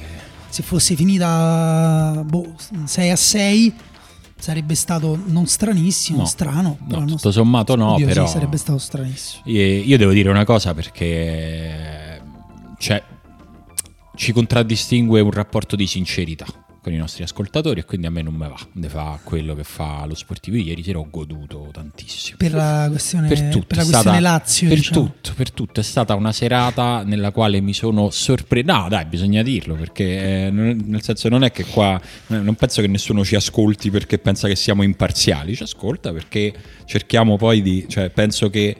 se fosse finita boh, 6 a 6, sarebbe stato non stranissimo, no, strano. No, tutto sommato, no, Oddio, però sì, sarebbe stato stranissimo. Io devo dire una cosa perché cioè, ci contraddistingue un rapporto di sincerità con i nostri ascoltatori e quindi a me non me va, ne fa quello che fa lo sportivo. Ieri sera ho goduto tantissimo. Per la questione, per tutto, per la questione stata, Lazio. Per diciamo. tutto, per tutto. È stata una serata nella quale mi sono sorpreso. No, dai, bisogna dirlo perché eh, nel senso non è che qua, non penso che nessuno ci ascolti perché pensa che siamo imparziali, ci ascolta perché cerchiamo poi di, cioè penso che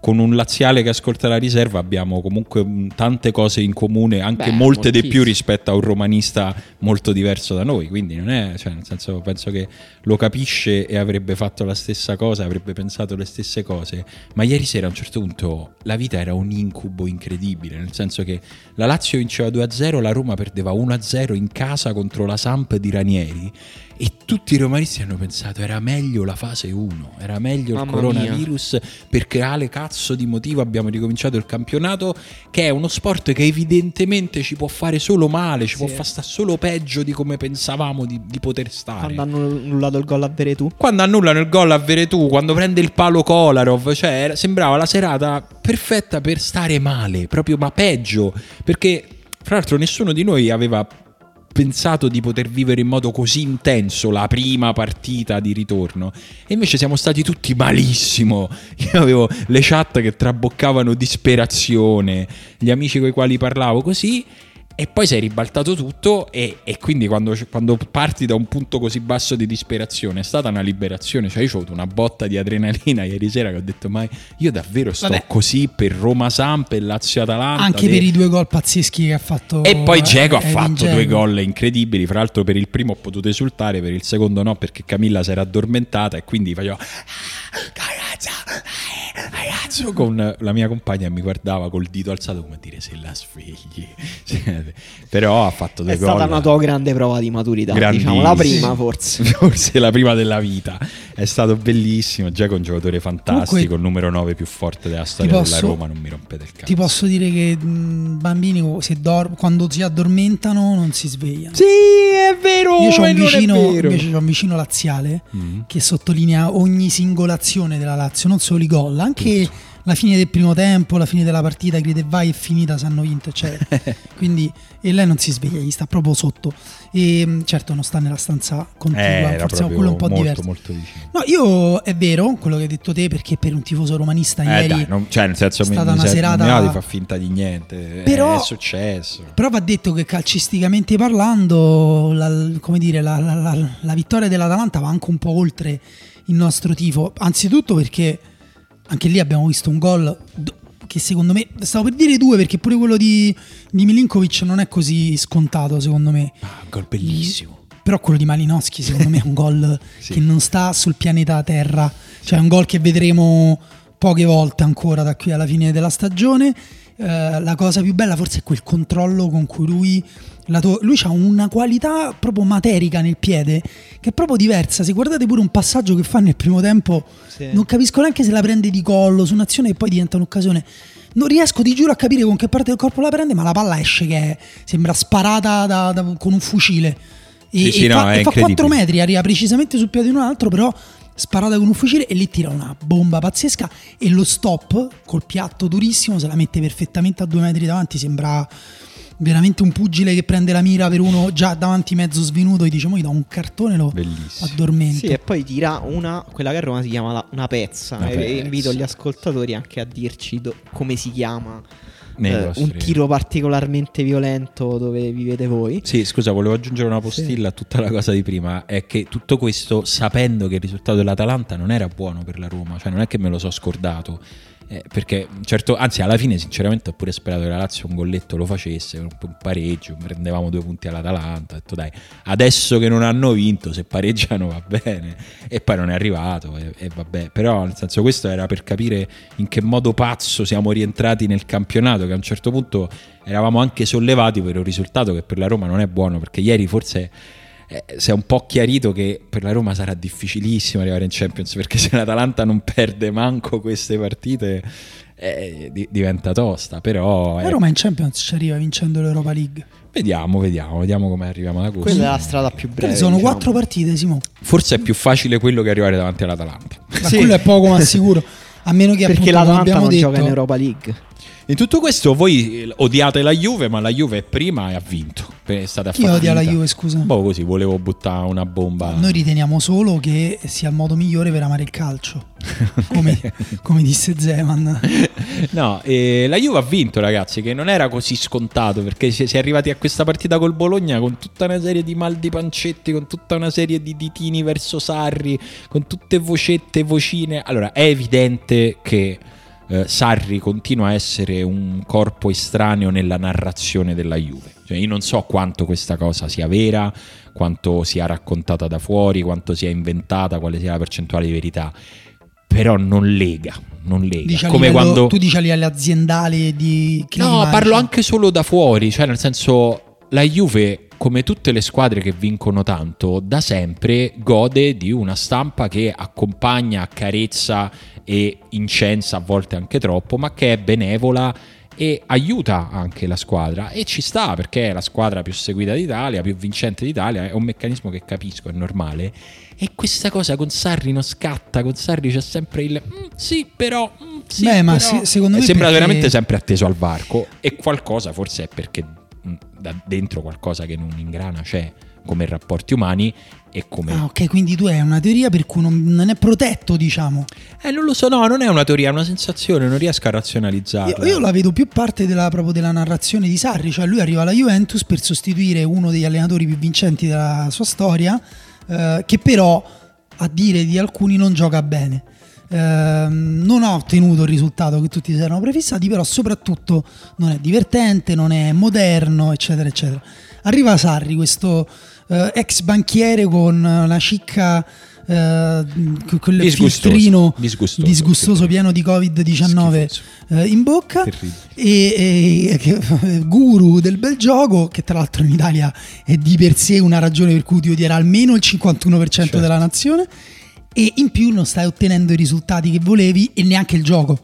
con un laziale che ascolta la riserva abbiamo comunque tante cose in comune, anche Beh, molte di più rispetto a un romanista molto diverso da noi. Quindi non è, cioè, nel senso, penso che lo capisce e avrebbe fatto la stessa cosa, avrebbe pensato le stesse cose. Ma ieri sera a un certo punto la vita era un incubo incredibile, nel senso che la Lazio vinceva 2-0, la Roma perdeva 1-0 in casa contro la Samp di Ranieri e tutti i romanisti hanno pensato era meglio la fase 1, era meglio Mamma il coronavirus mia. per creare cazzo di motivo abbiamo ricominciato il campionato che è uno sport che evidentemente ci può fare solo male, ci sì. può far stare solo peggio di come pensavamo di, di poter stare. Quando hanno annullato il gol a Veretù? Quando annullano il gol a Veretù, quando prende il palo Kolarov, cioè sembrava la serata perfetta per stare male, proprio ma peggio, perché fra l'altro nessuno di noi aveva pensato di poter vivere in modo così intenso la prima partita di ritorno. E invece siamo stati tutti malissimo. Io avevo le chat che traboccavano disperazione, gli amici con i quali parlavo così e poi sei ribaltato tutto e, e quindi quando, quando, parti da un punto così basso di disperazione è stata una liberazione, cioè io ho avuto una botta di adrenalina ieri sera che ho detto ma io davvero sto Vabbè. così per Roma-Samp e Lazio-Atalanta. Anche de... per i due gol pazzeschi che ha fatto. E poi Geco ha fatto due gol incredibili, fra l'altro per il primo ho potuto esultare, per il secondo no perché Camilla si era addormentata e quindi facevo... Cagazza! Ragazzo con la mia compagna mi guardava col dito alzato come a dire se la svegli però ha fatto due è gol è stata una tua grande prova di maturità diciamo la prima forse. Forse la prima della vita. È stato bellissimo. Già con un giocatore fantastico Comunque, il numero 9 più forte della storia posso, della Roma non mi rompete il cazzo. ti posso dire che mh, bambini dor- quando si addormentano non si svegliano. Sì è vero io ho un vicino invece ho un vicino laziale mm. che sottolinea ogni singolazione della Lazio non solo i gol anche Tutto la fine del primo tempo, la fine della partita, grida e vai, è finita, se hanno vinto, eccetera. Quindi, e lei non si sveglia, gli sta proprio sotto. E mm, certo non sta nella stanza contigua, eh, forse quello è un po' molto, diverso. Molto. No, io è vero quello che hai detto te, perché per un tifoso romanista eh, ieri dai, non, cioè, nel senso, è stata mi, una mi serata di fa finta di niente. Però, è successo. Però va detto che calcisticamente parlando, la, come dire, la, la, la vittoria dell'Atalanta va anche un po' oltre il nostro tifo. Anzitutto perché anche lì abbiamo visto un gol che secondo me, stavo per dire due perché pure quello di, di Milinkovic non è così scontato secondo me. Ah, un gol bellissimo. Però quello di Malinowski secondo me è un gol sì. che non sta sul pianeta Terra, cioè è un gol che vedremo poche volte ancora da qui alla fine della stagione. Uh, la cosa più bella forse è quel controllo con cui lui to- lui ha una qualità proprio materica nel piede che è proprio diversa. Se guardate pure un passaggio che fa nel primo tempo, sì. non capisco neanche se la prende di collo su un'azione e poi diventa un'occasione. Non riesco, ti giuro, a capire con che parte del corpo la prende, ma la palla esce che è, sembra sparata da, da, con un fucile. E, sì, sì, e no, fa, e fa 4 metri, arriva precisamente sul piede di un altro, però sparata con un fucile e lì tira una bomba pazzesca e lo stop col piatto durissimo se la mette perfettamente a due metri davanti sembra veramente un pugile che prende la mira per uno già davanti mezzo svenuto e diciamo gli da un cartone lo Bellissimo. addormenta. Sì, e poi tira una, quella che a Roma si chiama la, una pezza. Una e pezza. invito gli ascoltatori anche a dirci do, come si chiama. Eh, un tiro particolarmente violento dove vivete voi. Sì, scusa, volevo aggiungere una postilla sì. a tutta la cosa di prima. È che tutto questo sapendo che il risultato dell'Atalanta non era buono per la Roma, cioè non è che me lo so scordato eh, perché certo, anzi, alla fine, sinceramente, ho pure sperato che la Lazio un golletto lo facesse, un, un pareggio, prendevamo due punti all'Atalanta. Ho detto, dai, adesso che non hanno vinto, se pareggiano va bene. E poi non è arrivato, e, e vabbè. Però, nel senso, questo era per capire in che modo pazzo siamo rientrati nel campionato, che a un certo punto eravamo anche sollevati per un risultato che per la Roma non è buono, perché ieri forse eh, si è un po' chiarito che per la Roma sarà difficilissimo arrivare in Champions perché se l'Atalanta non perde manco queste partite eh, di, diventa tosta però la Roma in Champions ci arriva vincendo l'Europa League. Vediamo vediamo vediamo come arriviamo da questo quella è la strada più breve sono diciamo. quattro partite Simo. Forse è più facile quello che arrivare davanti all'Atalanta. Ma sì. quello è poco ma sicuro. A meno che perché l'Atalanta non detto, gioca in Europa League in tutto questo voi odiate la Juve, ma la Juve è prima e ha vinto. È stata Chi odia la Juve, scusa? Boh, così volevo buttare una bomba. Noi riteniamo solo che sia il modo migliore per amare il calcio. Come, come disse Zeman. no, eh, la Juve ha vinto, ragazzi, che non era così scontato perché si è arrivati a questa partita col Bologna con tutta una serie di mal di pancetti, con tutta una serie di ditini verso Sarri, con tutte vocette, vocine. Allora, è evidente che eh, Sarri continua a essere un corpo estraneo nella narrazione della Juve. Cioè, io non so quanto questa cosa sia vera, quanto sia raccontata da fuori, quanto sia inventata, quale sia la percentuale di verità. Però non lega, non lega. Dici Come livello, quando... Tu dici a livello aziendale di... No, parlo anche solo da fuori, cioè nel senso la Juve come tutte le squadre che vincono tanto, da sempre gode di una stampa che accompagna, accarezza e incensa a volte anche troppo, ma che è benevola e aiuta anche la squadra e ci sta perché è la squadra più seguita d'Italia, più vincente d'Italia, è un meccanismo che capisco, è normale. E questa cosa con Sarri non scatta, con Sarri c'è sempre il mm, sì, però mm, sì, Beh, però. ma sì, secondo me sembra perché... veramente sempre atteso al varco e qualcosa forse è perché da dentro qualcosa che non ingrana c'è come rapporti umani e come... Ah, ok, quindi tu hai una teoria per cui non, non, è protetto, diciamo. Eh, non lo so, no, non è una teoria, è una sensazione, non riesco a razionalizzarla. Io, io la vedo più parte della, proprio della narrazione di Sarri, cioè lui arriva alla Juventus per sostituire uno degli allenatori più vincenti della sua storia, eh, che però, a dire di alcuni, non gioca bene. Eh, non ha ottenuto il risultato che tutti si erano prefissati, però soprattutto non è divertente, non è moderno, eccetera, eccetera. Arriva Sarri, questo eh, ex banchiere con una cicca eh, quel disgustoso, filtrino disgustoso, disgustoso pieno di covid-19 eh, in bocca. E, e, guru del bel gioco che tra l'altro in Italia è di per sé una ragione per cui ti odierà almeno il 51% certo. della nazione. E in più non stai ottenendo i risultati che volevi e neanche il gioco.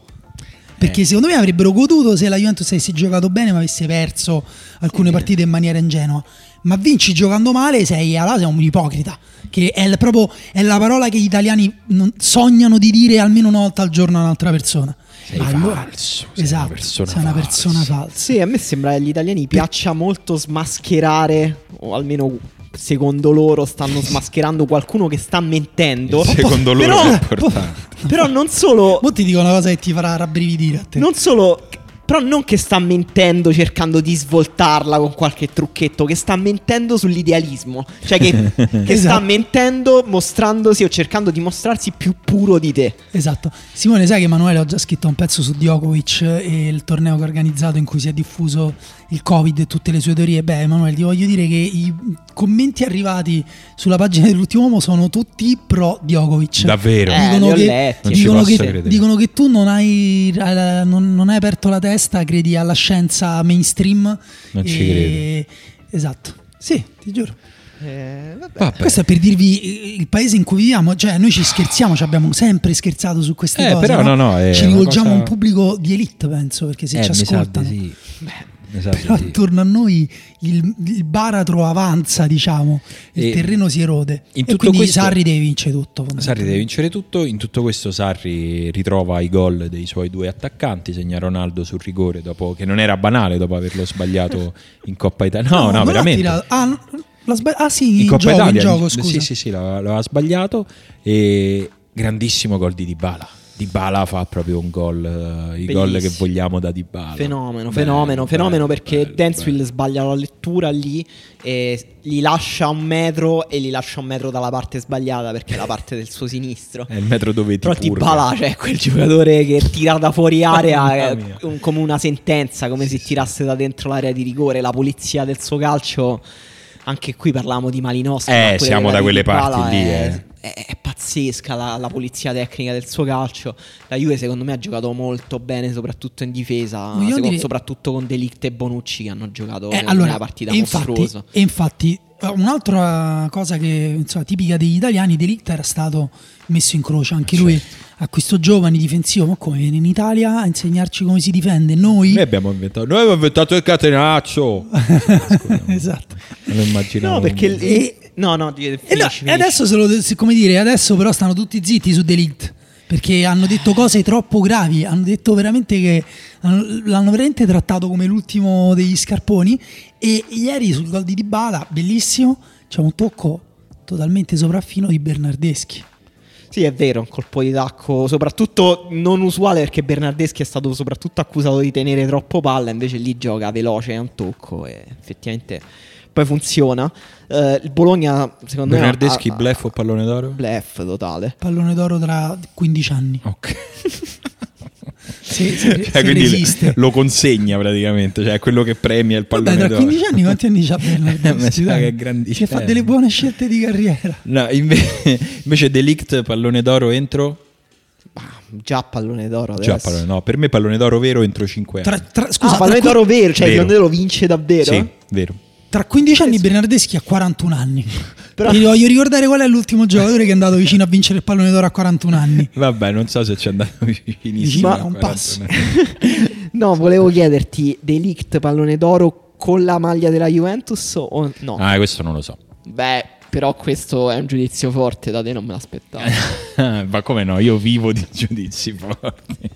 Perché eh. secondo me avrebbero goduto se la Juventus avesse giocato bene ma avesse perso alcune partite in maniera ingenua ma vinci giocando male, sei, allora sei un ipocrita. Che è, proprio, è la parola che gli italiani sognano di dire almeno una volta al giorno a un'altra persona. Sei allora, falso, sei esatto, una persona, sei una persona falsa. Sì, a me sembra che agli italiani piaccia molto smascherare, o almeno secondo loro stanno smascherando qualcuno che sta mentendo. Secondo loro però, è importante. Però non solo... Mo ti dico una cosa che ti farà rabbrividire a te. Non solo però non che sta mentendo cercando di svoltarla con qualche trucchetto, che sta mentendo sull'idealismo. Cioè che, che esatto. sta mentendo mostrandosi o cercando di mostrarsi più puro di te. Esatto. Simone, sai che Emanuele ha già scritto un pezzo su Djokovic e il torneo che ha organizzato in cui si è diffuso il Covid e tutte le sue teorie. Beh, Emanuele, ti voglio dire che i commenti arrivati sulla pagina dell'ultimo uomo sono tutti pro Djokovic. Davvero? Eh, dicono, che, dicono, che, dicono, che, tu non hai, eh, non, non hai, aperto la testa, credi alla scienza mainstream. Non ci credo. Esatto. Sì, ti giuro. Eh, Questo è per dirvi il paese in cui viviamo, cioè noi ci scherziamo, ci abbiamo sempre scherzato su queste eh, cose. Però no? No, no, ci rivolgiamo cosa... a un pubblico di elite, penso, perché se eh, ci ascoltano. Sì. Beh, Esatto, però sì. attorno a noi il, il, baratro avanza, diciamo, il e terreno si erode. e quindi questo, Sarri deve vincere tutto. Sarri deve vincere tutto. In tutto questo Sarri ritrova i gol dei suoi due attaccanti, segna Ronaldo sul rigore dopo che non era banale dopo averlo sbagliato in Coppa Italia. No, no, no veramente. Ah, ah, sì, in, Coppa gioco, Italia, in gioco, scusa. Sì, sì, sì, l'aveva sbagliato e grandissimo gol di Dybala Dybala fa proprio un gol, uh, i gol che vogliamo da Dybala. Fenomeno, fenomeno, bello, fenomeno bello, perché Denswil sbaglia la lettura lì e gli lascia un metro e gli lascia un metro dalla parte sbagliata perché è la parte del suo sinistro. È il metro dove ti Però Dybala, cioè quel giocatore che tira da fuori area un, come una sentenza, come sì, se tirasse da dentro l'area di rigore, la pulizia del suo calcio. Anche qui parliamo di Malinowski. Eh, siamo da quelle parti lì, eh è, è pazzesca la, la, polizia tecnica del suo calcio. La Juve secondo me ha giocato molto bene, soprattutto in difesa, secondo, dire... soprattutto con Delict e Bonucci che hanno giocato eh, allora, una partita mostruosa. E infatti eh, un'altra cosa che insomma, tipica degli italiani, Delict era stato messo in croce, anche lui certo. acquistò giovani difensivo, ma come viene in Italia a insegnarci come si difende? Noi, noi abbiamo inventato, noi abbiamo inventato il catenaccio. esatto. Non lo immaginavo. No, perché e, No, no, finisci, e, no, e adesso, se lo, come dire, adesso però stanno tutti zitti su Delict perché hanno detto cose troppo gravi, hanno detto veramente che l'hanno veramente trattato come l'ultimo degli scarponi e ieri sul gol di Dybala, bellissimo, c'è un tocco totalmente sopraffino di Bernardeschi. Sì, è vero, un colpo di tacco, soprattutto non usuale perché Bernardeschi è stato soprattutto accusato di tenere troppo palla, invece lì gioca veloce, è un tocco e effettivamente poi funziona. Uh, il Bologna, secondo Bernardeschi, me. Bernardeschi, bluff o pallone d'oro? Bluff totale. Pallone d'oro tra 15 anni. Ok. se, se, cioè, se lo consegna praticamente, cioè quello che premia il pallone Vabbè, tra 15 anni quanti anni c'ha Bernardeschi? che è grandissimo. Che fa delle buone scelte di carriera. No, invece, invece Delict, pallone d'oro entro già pallone d'oro adesso. Già pallone, no, per me pallone d'oro vero entro 5 anni. Tra, tra, scusa, ah, pallone d'oro vero, cioè vero. il pallone d'oro vince davvero? Sì, vero. Tra 15 anni Bernardeschi ha 41 anni. Però... Ti voglio ricordare qual è l'ultimo giocatore che è andato vicino a vincere il pallone d'oro a 41 anni. Vabbè, non so se ci è andato vicinissimo. Ma un passo. no, volevo chiederti, Delict pallone d'oro con la maglia della Juventus o no? Ah, questo non lo so. Beh, però questo è un giudizio forte, da te non me l'aspettavo. Ma come no? Io vivo di giudizi forti.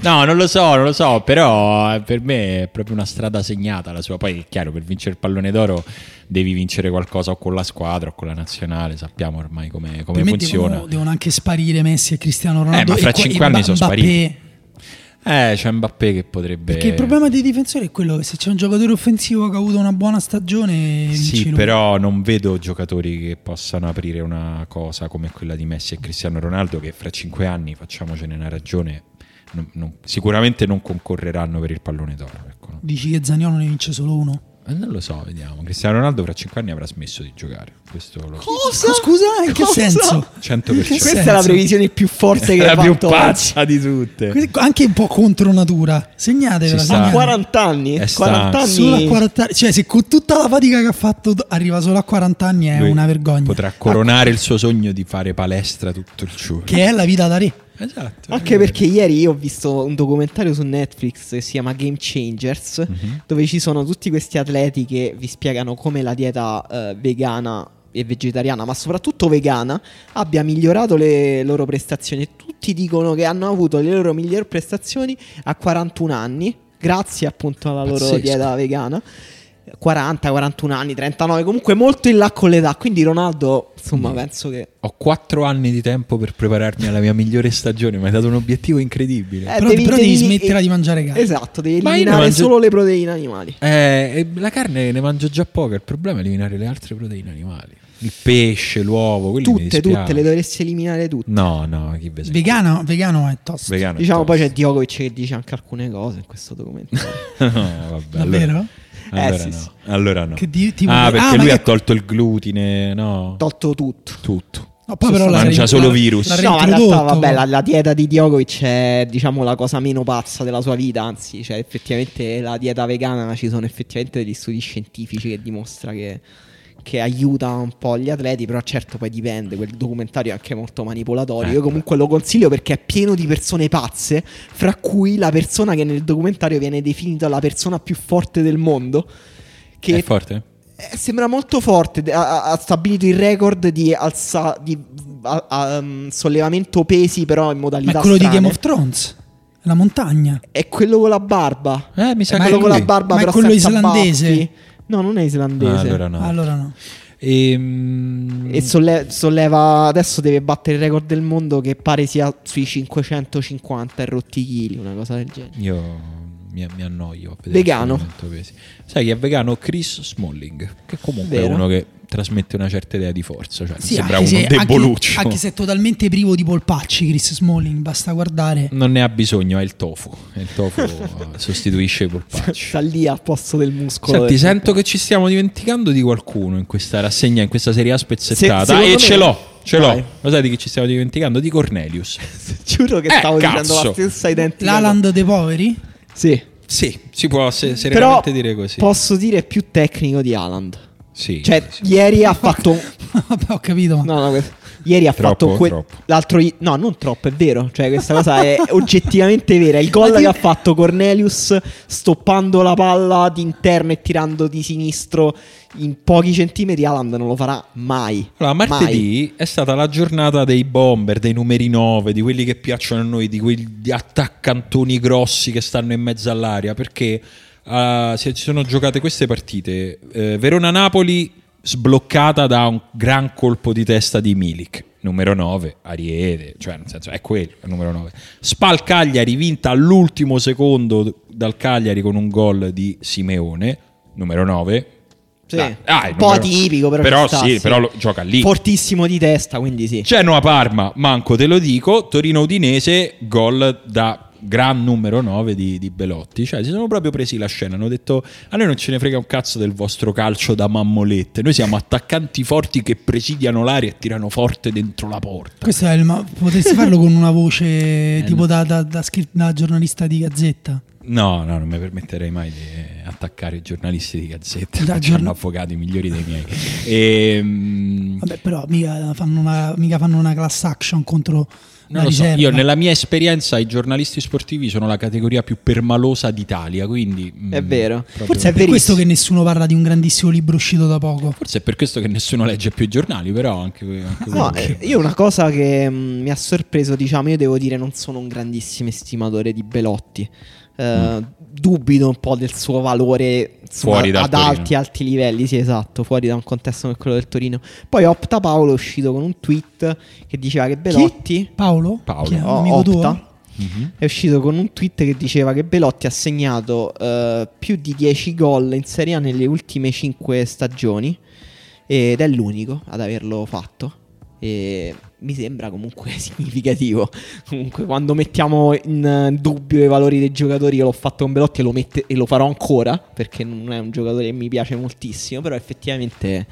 No, non lo so, non lo so, però eh, per me è proprio una strada segnata la sua. Poi è chiaro, per vincere il pallone d'oro devi vincere qualcosa o con la squadra o con la nazionale, sappiamo ormai come, come funziona. Devono, devono, anche sparire Messi e Cristiano Ronaldo. Eh, ma fra cinque anni sono spariti. Eh, c'è Mbappé che potrebbe. Perché il problema dei difensori è quello che se c'è un giocatore offensivo che ha avuto una buona stagione. Sì, però non vedo giocatori che possano aprire una cosa come quella di Messi e Cristiano Ronaldo, che fra cinque anni, facciamocene una ragione, non, non, sicuramente non concorreranno per il pallone d'oro. Ecco. Dici che Zaniolo ne vince solo uno? Eh, non lo so, vediamo. Cristiano Ronaldo fra 5 anni avrà smesso di giocare. Questo lo Cosa? Scusa, in che Cosa? senso? 100%. Che Questa senso? è la previsione più forte che è la più pazza di tutte. Anche un po' contro natura. Segnatevela. A 40 anni? 40 anni. Solo a 40 anni. Cioè, se con tutta la fatica che ha fatto arriva solo a 40 anni è Lui una vergogna. Potrà coronare ah. il suo sogno di fare palestra tutto il giorno. Che è la vita da re. Esatto. Anche perché ieri io ho visto un documentario su Netflix che si chiama Game Changers, uh-huh. dove ci sono tutti questi atleti che vi spiegano come la dieta uh, vegana e vegetariana, ma soprattutto vegana, abbia migliorato le loro prestazioni. Tutti dicono che hanno avuto le loro migliori prestazioni a 41 anni, grazie appunto alla loro Pazzesco. dieta vegana. 40, 41 anni, 39, comunque molto in là con l'età. Quindi Ronaldo, insomma, mm. penso che... Ho 4 anni di tempo per prepararmi alla mia migliore stagione, mi hai dato un obiettivo incredibile. Eh, però devi, però devi, devi smettere di mangiare carne. Esatto, devi Ma eliminare mangio... solo le proteine animali. Eh, la carne ne mangio già poca, il problema è eliminare le altre proteine animali. Il pesce, l'uovo, tutte, tutte, le dovresti eliminare tutte. No, no, chi vegano, vegano è tosto. Vegano diciamo, è tosto. poi c'è Djokovic che dice anche alcune cose in questo documento. no, vabbè, Davvero? Allora... Eh, allora, sì, no. Sì. allora no. Di, tipo, ah, perché ah, lui ha tolto il glutine, no? Tolto tutto. Tutto. No, poi però mangia solo virus. La, no, in realtà, vabbè, la, la, dieta di Djokovic è diciamo la cosa meno pazza della sua vita. Anzi, cioè, effettivamente la dieta vegana ci sono effettivamente degli studi scientifici che dimostra che che aiuta un po' gli atleti, però certo poi dipende, quel documentario è anche molto manipolatorio. Io comunque lo consiglio perché è pieno di persone pazze, fra cui la persona che nel documentario viene definita la persona più forte del mondo. Che è forte? Eh, sembra molto forte, ha, ha, stabilito il record di, alza, di a, a, um, sollevamento pesi però in modalità... Ma è quello strane. di Game of Thrones? La montagna. È quello con la barba. Eh, mi sa è quello con la barba, ma però è quello islandese. Baffi. No, non è islandese. Ah, allora no. Allora no. E, um... e solle- solleva adesso deve battere il record del mondo che pare sia sui 550 rotti chili, una cosa del genere. Io mi, mi annoio. vegano. Sai chi è vegano? Chris Smalling, che comunque Vero. è uno che trasmette una certa idea di forza. Cioè, sì, sembra uno se, deboluccio. Anche, anche, se è totalmente privo di polpacci, Chris Smalling, basta guardare. Non ne ha bisogno, è il tofu. Il tofu sostituisce i polpacci. Sta lì al posto del muscolo. Senti, del sento che ci stiamo dimenticando di qualcuno in questa rassegna, in questa serie A spezzettata. Se, e me... ce l'ho. Ce l'ho. Vai. Lo sai di chi ci stiamo dimenticando? Di Cornelius. Giuro che eh, stavo cazzo. dicendo la stessa identica. L'Aland dei poveri? Sì. Sì, si può se- seriamente dire così. Posso dire più tecnico di Haaland. Sì. Cioè, sì. ieri ha fatto. Vabbè, ho capito. No, no, Ieri ha troppo, fatto que- l'altro. No, non troppo, è vero. Cioè, questa cosa è oggettivamente vera. Il gol che ha fatto Cornelius stoppando la palla d'interno e tirando di sinistro in pochi centimetri, Alan non lo farà mai. Allora, martedì mai. è stata la giornata dei bomber, dei numeri 9, di quelli che piacciono a noi, di quegli attaccantoni grossi che stanno in mezzo all'aria. Perché uh, si sono giocate queste partite. Uh, Verona-Napoli sbloccata da un gran colpo di testa di Milik. Numero 9, Ariete, cioè nel senso è quello, il numero 9. Spal Cagliari vinta all'ultimo secondo dal Cagliari con un gol di Simeone, numero 9. Sì, ah, ah, un po' atipico, però, però, sta, sì, sì. però gioca lì. Fortissimo di testa, quindi sì. Genoa Parma, manco te lo dico. Torino Udinese, gol da gran numero 9 di, di, Belotti. Cioè, si sono proprio presi la scena. Hanno detto: A noi non ce ne frega un cazzo del vostro calcio da mammolette. Noi siamo attaccanti forti che presidiano l'aria e tirano forte dentro la porta. Questo è il. Ma potresti farlo con una voce eh, tipo no. da, da, da, da giornalista di gazzetta? No, no, non mi permetterei mai di attaccare i giornalisti di gazzetta. Da giorn- avvocati migliori dei miei. E, ehm, Vabbè, però mica fanno una, mica fanno una class action contro non lo so, io nella mia esperienza i giornalisti sportivi sono la categoria più permalosa d'Italia, quindi... È mm, vero. Forse è, è per questo che nessuno parla di un grandissimo libro uscito da poco. Forse è per questo che nessuno legge più i giornali, però anche... anche no, eh, io una cosa che mh, mm, mi ha sorpreso, diciamo, io devo dire non sono un grandissimo estimatore di Belotti. Uh, dubito un po' del suo valore fuori ad Torino. alti alti livelli, sì esatto, fuori da un contesto come quello del Torino. Poi Opta Paolo è uscito con un tweet che diceva che Belotti... Chi? Paolo? Paolo. Chi oh, Opta. Mm-hmm. È uscito con un tweet che diceva che Belotti ha segnato uh, più di 10 gol in Serie A nelle ultime 5 stagioni ed è l'unico ad averlo fatto. E mi sembra comunque significativo. Comunque, quando mettiamo in dubbio i valori dei giocatori, io l'ho fatto con Belotti e lo, mette, e lo farò ancora perché non è un giocatore che mi piace moltissimo. Però effettivamente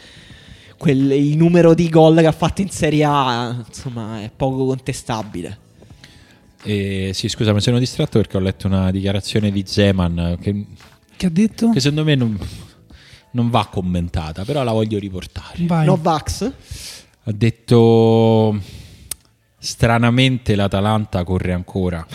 quel, il numero di gol che ha fatto in Serie A insomma, è poco contestabile. Eh, sì, scusa, mi sono distratto perché ho letto una dichiarazione di Zeman che, che ha detto? Che secondo me non, non va commentata, però la voglio riportare. Vai. No Vax? Ha detto stranamente l'Atalanta corre ancora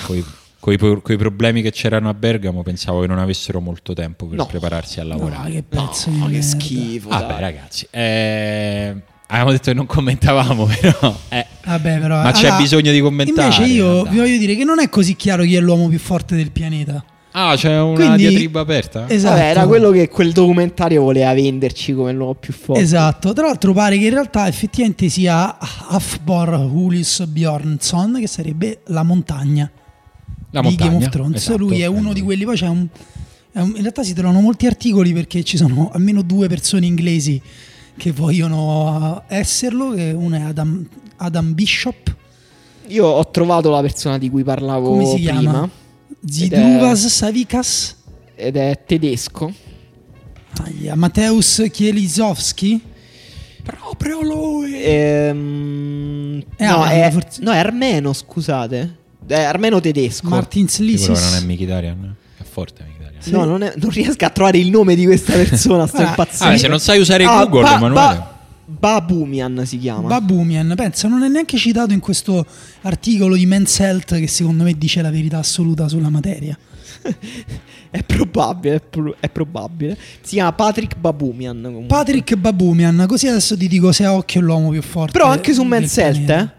con i problemi che c'erano a Bergamo pensavo che non avessero molto tempo per no. prepararsi a lavorare. No, che pezzo no, che schifo. Vabbè, dai. ragazzi, eh, avevamo detto che non commentavamo, però, eh. Vabbè, però ma c'è bisogno di commentare. Invece io vi voglio dire che non è così chiaro chi è l'uomo più forte del pianeta. Ah, c'è una Quindi, diatriba aperta? Esatto. Vabbè, era quello che quel documentario voleva venderci come l'uomo più forte. Esatto. Tra l'altro pare che in realtà effettivamente sia Hafbor Hulis Bjornsson, che sarebbe la montagna. La di montagna. Game of Thrones. Esatto. Lui è uno di quelli, poi c'è un, un... In realtà si trovano molti articoli perché ci sono almeno due persone inglesi che vogliono esserlo, che uno è Adam, Adam Bishop. Io ho trovato la persona di cui parlavo Come si prima. Chiama? Ziduvas Savikas ed è tedesco. Aia, Mateusz Kielisowski. Proprio lui. Ehm, eh, no, è, forse... no, è armeno, scusate. È armeno tedesco. Martin Slisis. non è Mkhitaryan? È forte Mkhitaryan. Sì. No, non, è, non, riesco a trovare il nome di questa persona, sto impazzendo. Ah, se non sai usare ah, Google, ba, Emanuele. Ba, Babumian si chiama. Babumian, pensa, non è neanche citato in questo articolo di Men's Health che secondo me dice la verità assoluta sulla materia. è probabile, è, pro- è, probabile. Si chiama Patrick Babumian. Comunque. Patrick Babumian, così adesso ti dico se a occhio l'uomo più forte. Però anche su Men's Health, eh.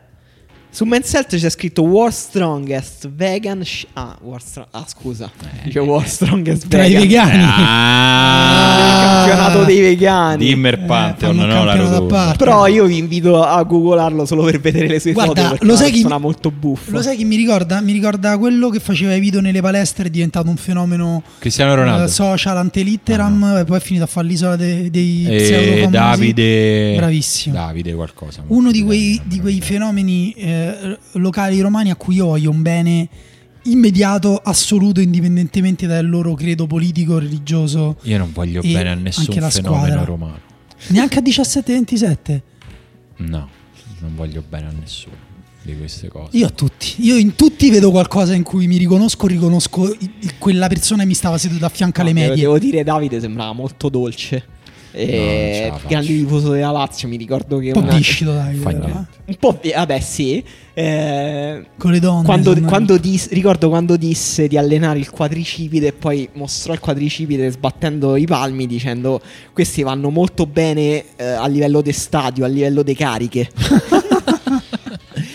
Su Men's Health c'è scritto War Strongest Vegan. Sh- ah, War Stro- ah, scusa. Eh, Dice War Strongest Tra Vegan. i vegani. Ah, il campionato dei vegani. Dimmer eh, Pantheon, eh, no, la Però io vi invito a googolarlo solo per vedere le sue Guarda, foto. Lo sai chi mi, molto buffo. Lo sai chi mi ricorda? Mi ricorda quello che faceva i video nelle palestre. È diventato un fenomeno Cristiano Ronaldo. Uh, social antelitteram. Ah, no. E poi è finito a fare l'isola dei, dei e Davide. Bravissimo. Davide, qualcosa. Uno di quei, di quei fenomeni. Eh, locali romani a cui io voglio un bene immediato, assoluto, indipendentemente dal loro credo politico, religioso. Io non voglio bene a nessun fenomeno squadra. romano. Neanche a 17-27? No, non voglio bene a nessuno di queste cose. Io a tutti. Io in tutti vedo qualcosa in cui mi riconosco, riconosco quella persona che mi stava seduta a fianco no, alle medie. Devo dire, Davide sembrava molto dolce. E no, grande tifoso della Lazio, mi ricordo che... Un po' una... discito, dai. Un po'... Vabbè, sì. Eh, Con le donne. Quando, quando dis... ricordo quando disse di allenare il quadricipite e poi mostrò il quadricipite sbattendo i palmi dicendo questi vanno molto bene eh, a livello di stadio, a livello di cariche.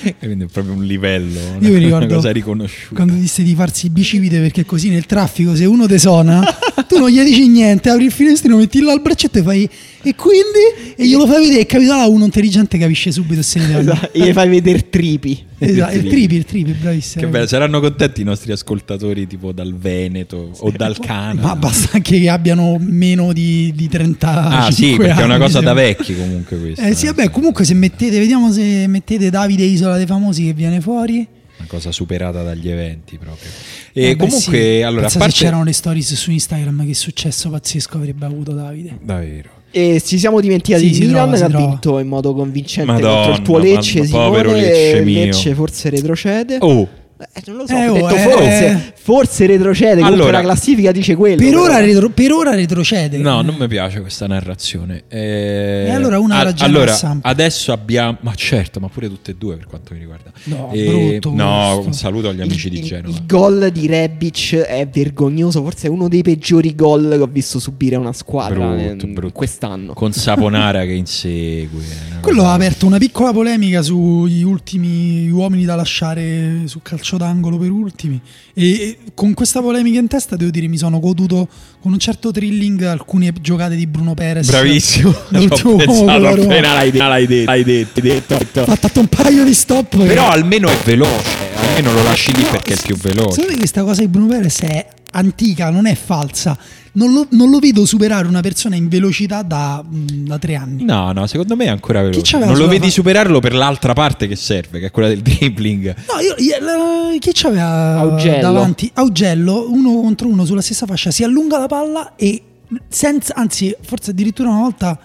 Quindi è proprio un livello, una, Io mi ricordo una cosa riconosciuta. Quando disse di farsi i bicipite perché così nel traffico se uno te suona, tu non gli dici niente, apri il finestrino, metti là il braccetto e fai e quindi e glielo fai vedere e capita là uno intelligente capisce subito se ne esatto, e gli fai vedere tripi. Esatto, il tripi, il tripi, bravissimo. Che bello, saranno contenti i nostri ascoltatori tipo dal Veneto o dal Canada. Ma basta anche che abbiano meno di, di 30 anni. Ah sì, perché anni, è una cosa da vecchi comunque questa. Eh sì, vabbè, comunque se mettete, vediamo se mettete Davide Isola dei Famosi che viene fuori una cosa superata dagli eventi proprio. E eh comunque, sì. allora, a parte... se c'erano le stories su Instagram, che successo pazzesco avrebbe avuto Davide. Davvero. E ci siamo dimenticati sì, di Milan che ha vinto in modo convincente Madonna, contro il tuo Lecce, Simone, Lecce, Lecce forse retrocede. Oh, Eh, non lo so, Eh, ho oh, detto eh, forse, eh. forse retrocede, comunque Allora, la classifica dice quello. Per però. ora, retro- per ora retrocede. No, non mi piace questa narrazione. Eh, E allora una a- ragione allora, adesso abbiamo. Ma certo, ma pure tutte e due per quanto mi riguarda. No, Eh, brutto no, questo. un saluto agli amici il, di Genova. il gol di Rebic è vergognoso, forse è uno dei peggiori gol che ho visto subire una squadra Brutto, eh, brutto. quest'anno. Con Saponara che insegue. eh, Quello ha aperto una piccola polemica sugli ultimi uomini da lasciare sul calcio d'angolo per ultimi. E con questa polemica in testa, devo dire, mi sono goduto con un certo thrilling alcune giocate di Bruno Perez. Bravissimo. L'ultimo pensato con la Roma. appena l'hai detto. L'hai detto. L'hai detto, detto. Ha fatto un paio di stop. che- Però almeno è veloce. Almeno lo lasci lì perché è più veloce. Secondo me questa cosa di Bruno Perez è antica, non è falsa. Non lo, non lo vedo superare una persona in velocità da, mh, da tre anni. No, no, secondo me è ancora veloce. Non lo vedi fa- superarlo per l'altra parte che serve, che è quella del dribbling. No, io, io- la- chi c'aveva Augello. davanti? Augello, uno contro uno sulla stessa fascia, si allunga la palla e senza, anzi, forse addirittura una volta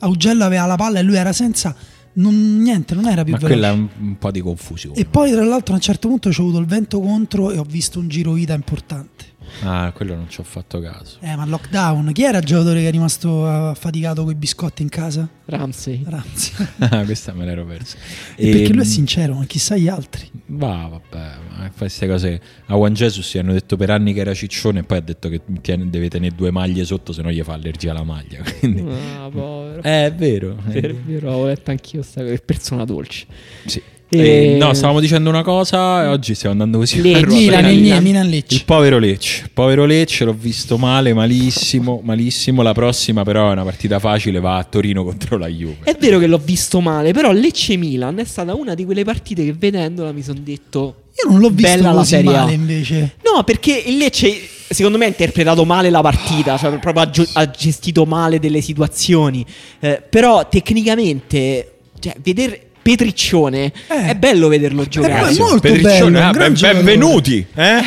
Augello aveva la palla e lui era senza, non, niente, non era più Ma veloce. quella è un, un po' di confusione. E poi tra l'altro a un certo punto c'è avuto il vento contro e ho visto un giro vita importante. Ah, quello non ci ho fatto caso. Eh, ma lockdown, chi era il giocatore che è rimasto affaticato con i biscotti in casa? Ramsey. Ramsey. Ah, questa me l'ero persa. E perché lui è Ehm, sincero, ma chissà gli altri. Va, vabbè, ma fa queste cose. A Juan Jesus gli hanno detto per anni che era ciccione e poi ha detto che tiene- deve tenere due maglie sotto, se no gli fa allergia alla maglia. Quindi... Ah, povero. Eh, è vero. è Vero, vero. vero, ho letto anch'io sta cosa, che persona dolce. Sì. E- Eh, no, stavamo dicendo una cosa e oggi stiamo andando così. Lecce. Milan, Milan, il Milan. Milan Lecce. Il povero Lecce, povero Lecce, l'ho visto male, malissimo, malissimo. La prossima, però, è una partita facile. Va a Torino contro la Juve. È vero che l'ho visto male, però Lecce-Milan è stata una di quelle partite che vedendola mi sono detto... Io non l'ho visto Bella la Serie male invece. No, perché il Lecce secondo me ha interpretato male la partita, cioè proprio ha, gio- ha gestito male delle situazioni. Eh, però tecnicamente, cioè, vedere Petriccione Eh. è bello vederlo giocare. è molto Petriccione, bello, ah, ben- benvenuti. Eh?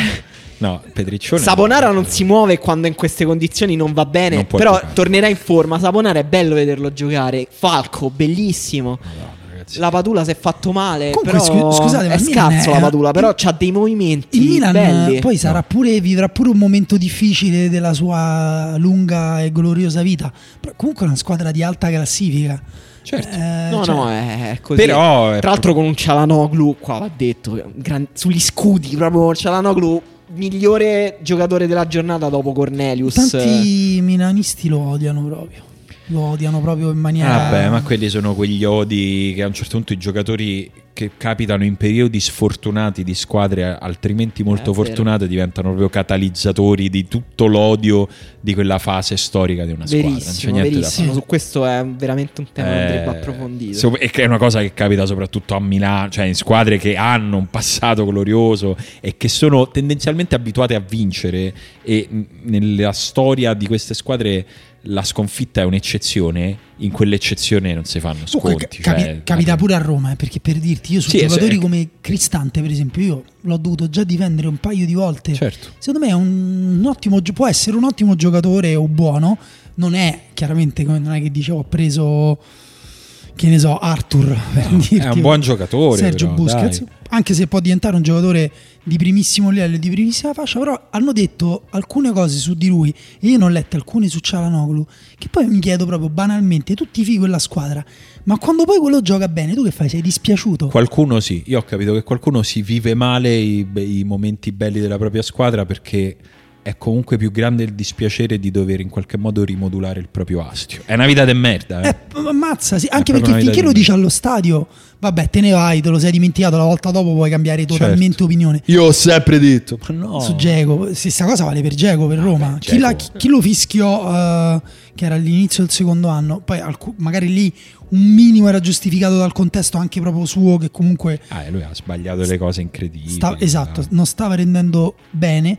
No, Petriccione. Saponara non si muove quando in queste condizioni non va bene, Non però giocare. tornerà in forma. Saponara è bello vederlo giocare. Falco, bellissimo. Madonna. La Padula si è fatto male, Comunque, però scu- scusate, ma è il Milan scarso è- la Padula, però c'ha dei movimenti Il Milan belli. eh, poi sarà pure, vivrà pure un momento difficile della sua lunga e gloriosa vita. Però comunque è una squadra di alta classifica. Certo. Eh, No, cioè, no, è è così. Però è Tra l'altro con un Cialanoglu, qua va detto, gran- sugli scudi, proprio Cialanoglu, migliore giocatore della giornata dopo Cornelius. Tanti milanisti lo odiano proprio. Lo odiano proprio in maniera. Vabbè, ma quelli sono quegli odi che a un certo punto i giocatori che capitano in periodi sfortunati di squadre altrimenti molto vero. fortunate diventano proprio catalizzatori di tutto l'odio di quella fase storica di una squadra. Non c'è Verissimo, niente da verissimo. fare. Su questo è veramente un tema che Eh, andrebbe approfondito. E che è una cosa che capita soprattutto a Milano, cioè in squadre che hanno un passato glorioso e che sono tendenzialmente abituate a vincere e nella storia di queste squadre la sconfitta è un'eccezione, in quell'eccezione non si fanno sconti. capi- cioè, capita pure a Roma, eh, perché per dirti, io su Sì, giocatori sì. come Cristante, per esempio, io l'ho dovuto già difendere un paio di volte. Certo. Secondo me è un, un ottimo, può essere un ottimo giocatore o buono. Non è chiaramente come non è che dicevo, ho preso che ne so, Arthur No, è un buon giocatore, Sergio però, Busquets, dai. anche se può diventare un giocatore di primissimo livello e di primissima fascia, però hanno detto alcune cose su di lui e io ne ho lette alcune su Cialanoglu che poi mi chiedo proprio banalmente, tu tifi quella squadra, ma quando poi quello gioca bene, tu che fai? Sei dispiaciuto? Qualcuno sì, io ho capito che qualcuno si vive male i, i momenti belli della propria squadra perché è comunque più grande il dispiacere di dover in qualche modo rimodulare il proprio astio. È una vita de merda, eh. Eh, ammazza, sì, anche perché finché lo dici allo stadio, vabbè, te ne vai, te lo sei dimenticato, la volta dopo puoi cambiare totalmente Certo. opinione. Io ho sempre detto, ma no. Su Geco, stessa cosa vale per Geco per Roma. chi, Dzeko. la- chi- chi lo fischiò eh, che era all'inizio del secondo anno, poi alcu- magari lì un minimo era giustificato dal contesto anche proprio suo che comunque Ah, e lui ha sbagliato le cose incredibili. sta- esatto, ah. non stava rendendo bene.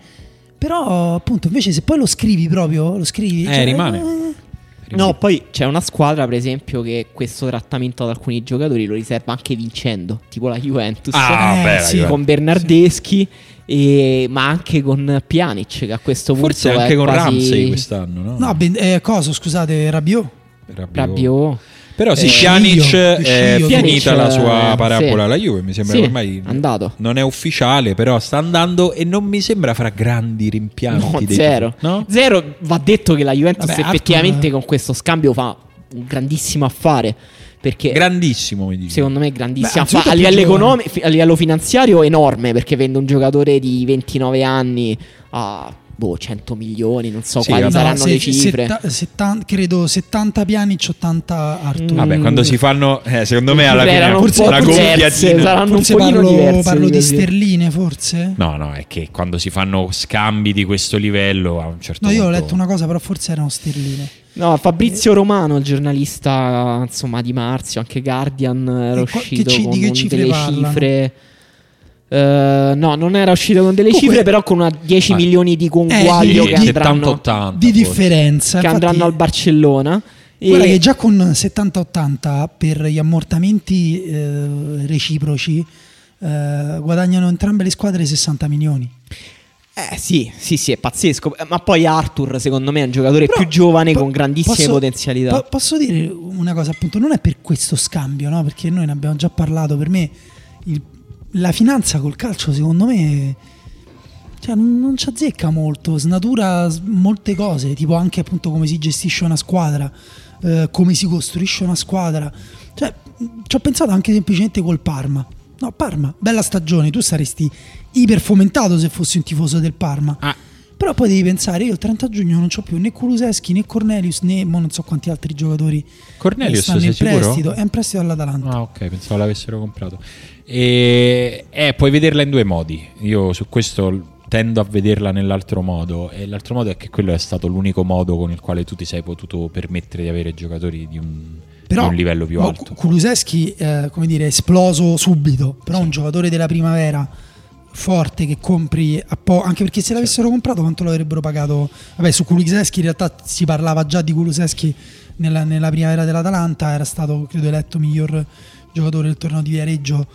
Però appunto invece se poi lo scrivi proprio, lo scrivi... Eh, rimane. eh, No, poi c'è una squadra, per esempio, che questo trattamento ad alcuni giocatori lo riserva anche vincendo, tipo la Juventus. Ah, Eh, beh, sì. con Bernardeschi, e- ma anche con Pjanic, che a questo punto Forse è anche con quasi... Ramsey quest'anno, no? No, ben- eh, cosa, scusate, Rabiot? Rabiot. Rabiot. Però sì, Eh, Pjanic è Sciglio, finita la sua eh, parabola sì. alla Juve, mi sembra Sì, ormai andato. non è ufficiale, però sta andando e non mi sembra fra grandi rimpianti. No, zero. no? Zero. Va detto che la Juventus Vabbè, effettivamente Arthur- con questo scambio fa un grandissimo affare. Perché Grandissimo, mi dici. secondo me è grandissimo Beh. A livello, economico, a livello finanziario enorme perché vende un giocatore di 29 anni a boh, 100 milioni, non so Sì, quali saranno se- le cifre. setta- settan- credo 70 Pjanic, 80 Arthur. Mm. Vabbè, quando si fanno, eh, secondo me alla fine po' la gonfiatina. saranno Forse un pochino parlo, diverse parlo di sterline, forse? No, no, è che quando si fanno scambi di questo livello a un certo No, io ho punto- letto una cosa, però forse erano sterline. No, Fabrizio Romano, il giornalista insomma di Marzio, anche Guardian era E qua- uscito che ci- con di che un- cifre delle parlano? cifre. Eh, no, non era uscito con delle Comunque- cifre, però con una 10 Ah. milioni di Eh, conguaglio di- che di- andranno, 70-80 Di differenza. che infatti- andranno al Barcellona. E- Guarda che già con 70-80 per gli ammortamenti eh, reciproci eh, guadagnano entrambe le squadre 60 milioni. Eh sì, sì, sì, è pazzesco. Eh, Ma poi Arthur, secondo me, è un giocatore Però, più giovane po- con grandissime posso- potenzialità. po- posso dire una cosa, appunto, non è per questo scambio, no? Perché noi ne abbiamo già parlato. Per me il- la finanza col calcio, secondo me, cioè, non, ci azzecca molto, snatura molte cose, tipo anche appunto come si gestisce una squadra, eh, come si costruisce una squadra. Cioè, ci ho pensato anche semplicemente col Parma. No, Parma, bella stagione, tu saresti iperfomentato se fossi un tifoso del Parma. Ah, Però poi devi pensare, io il 30 giugno non ho più né Kuluseschi né Cornelius né mo non so quanti altri giocatori Cornelius, stanno in sicuro? prestito. È in prestito all'Atalanta. Ah, ok, pensavo l'avessero comprato. E eh, puoi vederla in due modi. Io su questo tendo a vederla nell'altro modo. E l'altro modo è che quello è stato l'unico modo con il quale tu ti sei potuto permettere di avere giocatori di un, Però di un livello più alto. Kuluseschi, eh, come dire, è esploso subito. Però un giocatore della primavera forte che compri a po', anche perché se l'avessero comprato quanto lo avrebbero pagato? Vabbè, su Kuluseschi in realtà si parlava già di Kuluseschi nella, nella primavera dell'Atalanta, era stato credo eletto miglior giocatore del torneo di Viareggio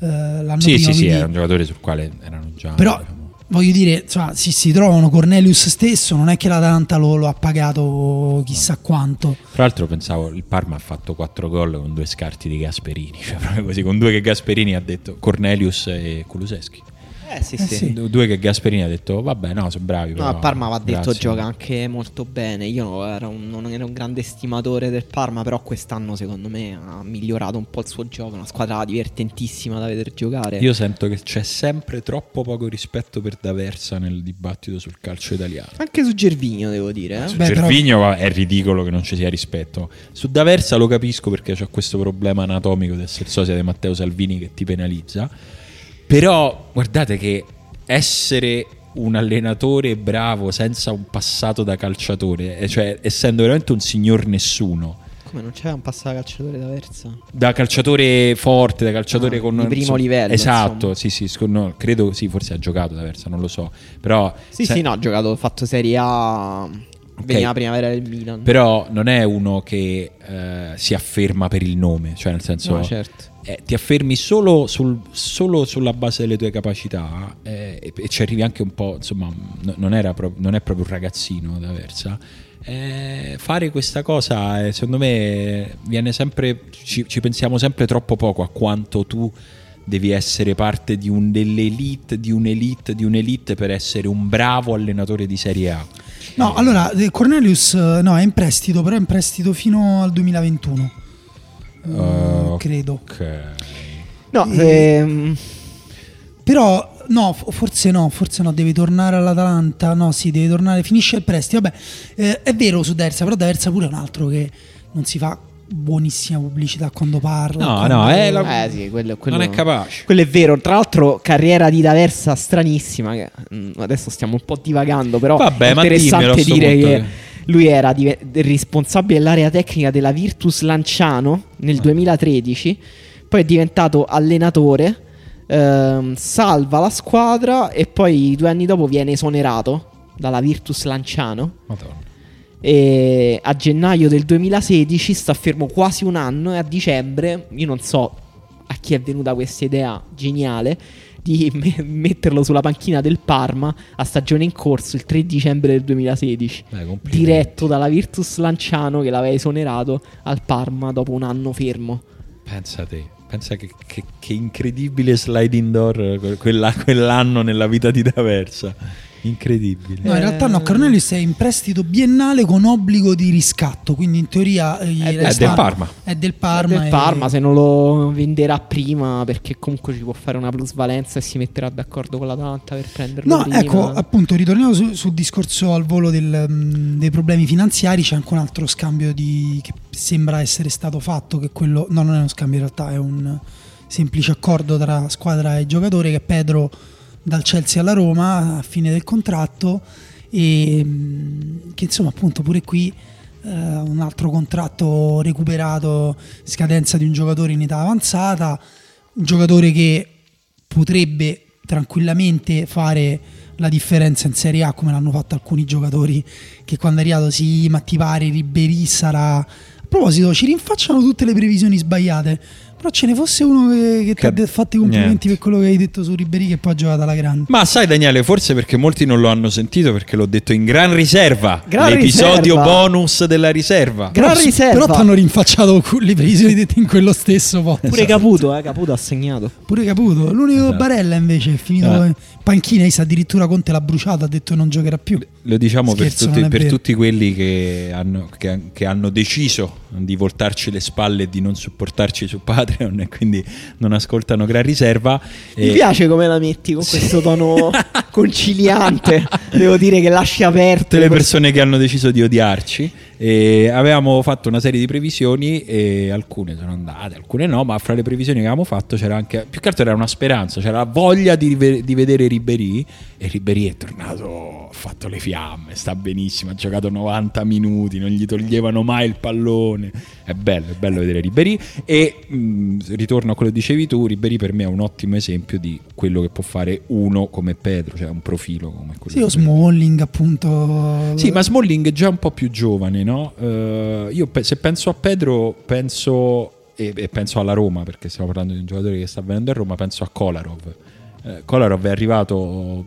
eh, l'anno Sì, prima. sì, sì, quindi- era un giocatore sul quale erano già. Però diciamo, voglio dire, insomma, si, si trovano Cornelius stesso, non è che l'Atalanta lo, lo ha pagato chissà quanto. Tra l'altro pensavo il Parma ha fatto 4 gol con due scarti di Gasperini, cioè proprio così, con due che Gasperini ha detto Cornelius e Kuluseschi. Eh sì, Eh sì. sì. Du- Due che Gasperini ha detto vabbè no, sono bravi. No, però, a Parma va detto grazie. gioca anche molto bene. Io ero un- non ero un grande stimatore del Parma, però quest'anno secondo me ha migliorato un po' il suo gioco. Una squadra divertentissima da vedere giocare. Io sento che c'è sempre troppo poco rispetto per D'Aversa nel dibattito sul calcio italiano. Anche su Gervigno, devo dire. eh. Su Beh, però- Gervigno va- è ridicolo che non ci sia rispetto. Su D'Aversa lo capisco perché c'è questo problema anatomico di essere sosia di Matteo Salvini che ti penalizza. Però guardate che essere un allenatore bravo senza un passato da calciatore, eh, cioè essendo veramente un signor nessuno, Come non c'era un passato calciatore da Versa? da calciatore forte, da calciatore Ah, con di primo insomma, livello, Esatto, insomma. sì, sì, sc- no, credo sì, forse ha giocato da Versa, non lo so. Però Sì, se- sì, no, ha giocato, ha fatto Serie A. Veniva primavera del Milan. Però non è uno che eh, si afferma per il nome, cioè nel senso No, certo. eh, ti affermi solo, sul- solo sulla base delle tue capacità eh, e, e ci arrivi anche un po', insomma, n- non, era pro- non è proprio un ragazzino da Versa. Eh, fare questa cosa, eh, secondo me, viene sempre, ci, ci pensiamo sempre troppo poco a quanto tu devi essere parte di un, dell'elite, di un'elite, di un'elite per essere un bravo allenatore di Serie A. No, allora eh, Cornelius eh, no, è in prestito, però è in prestito fino al 2021. Mm, Uh, credo. Ok. No, Eh, ehm, Però no, forse no, forse no, deve tornare all'Atalanta. No, sì, deve tornare, finisce il prestito. Vabbè, eh, è vero su Dersa, però Dersa pure è un altro che non si fa buonissima pubblicità quando parla. No, quando- no, è la- eh sì, quello, quello- Non è capace. Quello è vero, tra l'altro carriera di D'Aversa stranissima, che, mm, adesso stiamo un po' divagando, però Vabbè, è interessante dire punto che lui era dive- responsabile dell'area tecnica della Virtus Lanciano nel 2013, poi è diventato allenatore, ehm, salva la squadra e poi due anni dopo viene esonerato dalla Virtus Lanciano. Madonna. E a gennaio del 2016 sta fermo quasi un anno e a dicembre, io non so a chi è venuta questa idea geniale, di me- metterlo sulla panchina del Parma a stagione in corso il 3 dicembre del 2016. Beh, diretto dalla Virtus Lanciano che l'aveva esonerato al Parma dopo un anno fermo. Pensa te. Pensa che, che, che incredibile sliding door quella, quell'anno nella vita di D'Aversa. Incredibile. No, in realtà no, Cornelius è in prestito biennale con obbligo di riscatto, quindi in teoria eh, è, è del Parma. È del Parma, è del Parma e... se non lo venderà prima perché comunque ci può fare una plusvalenza e si metterà d'accordo con l'Atalanta per prenderlo No, prima. ecco, appunto, ritorniamo sul su discorso al volo del, um, dei problemi finanziari, c'è anche un altro scambio di, che sembra essere stato fatto, che quello no, non è uno scambio in realtà, è un semplice accordo tra squadra e giocatore che Pedro dal Chelsea alla Roma a fine del contratto e mm, che insomma appunto pure qui eh, un altro contratto recuperato scadenza di un giocatore in età avanzata un giocatore che potrebbe tranquillamente fare la differenza in Serie A come l'hanno fatto alcuni giocatori che quando è arrivato sì ma ti pare sarà. A proposito ci rinfacciano tutte le previsioni sbagliate però ce ne fosse uno che, che, che ti ha fatto i complimenti niente. per quello che hai detto su Ribéry che poi ha giocato alla grande. Ma sai Daniele, forse perché molti non lo hanno sentito perché l'ho detto in gran riserva. Gran l'episodio riserva. bonus della riserva. Gran però, riserva. Però ti hanno rinfacciato le previsioni dette in quello stesso podcast. Pure Caputo, eh, Caputo ha segnato. Pure Caputo. L'unico esatto. Barella invece è finito eh. in panchina, addirittura Conte l'ha bruciato, ha detto non giocherà più. Lo diciamo Scherzo, per, tutti, per tutti, quelli che hanno, che, che hanno deciso di voltarci le spalle e di non supportarci su Patreon e quindi non ascoltano Gran Riserva. Mi e... piace come la metti con questo tono conciliante, devo dire che lasci aperte le persone che hanno deciso di odiarci. E avevamo fatto una serie di previsioni e alcune sono andate, alcune no, ma fra le previsioni che avevamo fatto c'era anche, più che altro era una speranza, c'era la voglia di, di vedere Ribéry e Ribéry è tornato, ha fatto le fiamme, sta benissimo, ha giocato 90 minuti, non gli toglievano mai il pallone, è bello, è bello vedere Ribéry e mh, ritorno a quello che dicevi tu, Ribéry per me è un ottimo esempio di quello che può fare uno come Pedro, cioè un profilo come quello. Sì, o Smalling appunto. Sì, ma Smalling è già un po' più giovane, no? Uh, io pe- se penso a Pedro, penso e, e, penso alla Roma, perché stiamo parlando di un giocatore che sta venendo a Roma, penso a Kolarov. Uh, Kolarov è arrivato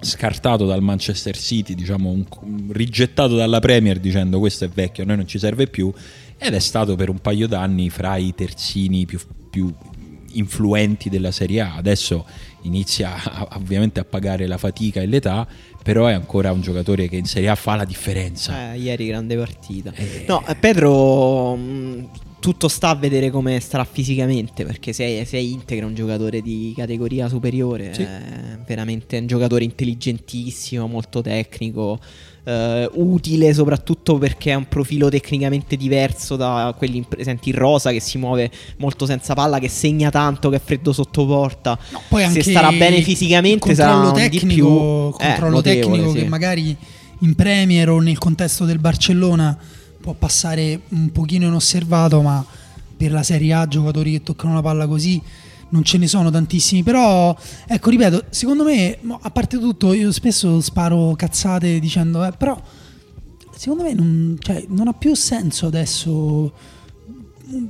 scartato dal Manchester City, diciamo, un, rigettato dalla Premier dicendo questo è vecchio, a noi non ci serve più, ed è stato per un paio d'anni fra i terzini più, più influenti della Serie A. Adesso inizia ovviamente a pagare la fatica e l'età, però è ancora un giocatore che in Serie A fa la differenza. Eh, ieri grande partita. Eh... No, eh, Pedro tutto sta a vedere come starà fisicamente, perché se, se è integra un giocatore di categoria superiore, sì. è veramente un giocatore intelligentissimo, molto tecnico eh, utile soprattutto perché è un profilo tecnicamente diverso da quelli presenti in rosa che si muove molto senza palla, che segna tanto, che è freddo sotto porta. No, Se starà bene fisicamente sarà tecnico, di più controllo eh, tecnico sì. che magari in Premier o nel contesto del Barcellona può passare un pochino inosservato, ma per la Serie A giocatori che toccano la palla così non ce ne sono tantissimi, però ecco, ripeto, secondo me, a parte tutto, io spesso sparo cazzate dicendo, eh, però secondo me non, cioè, non, ha più senso adesso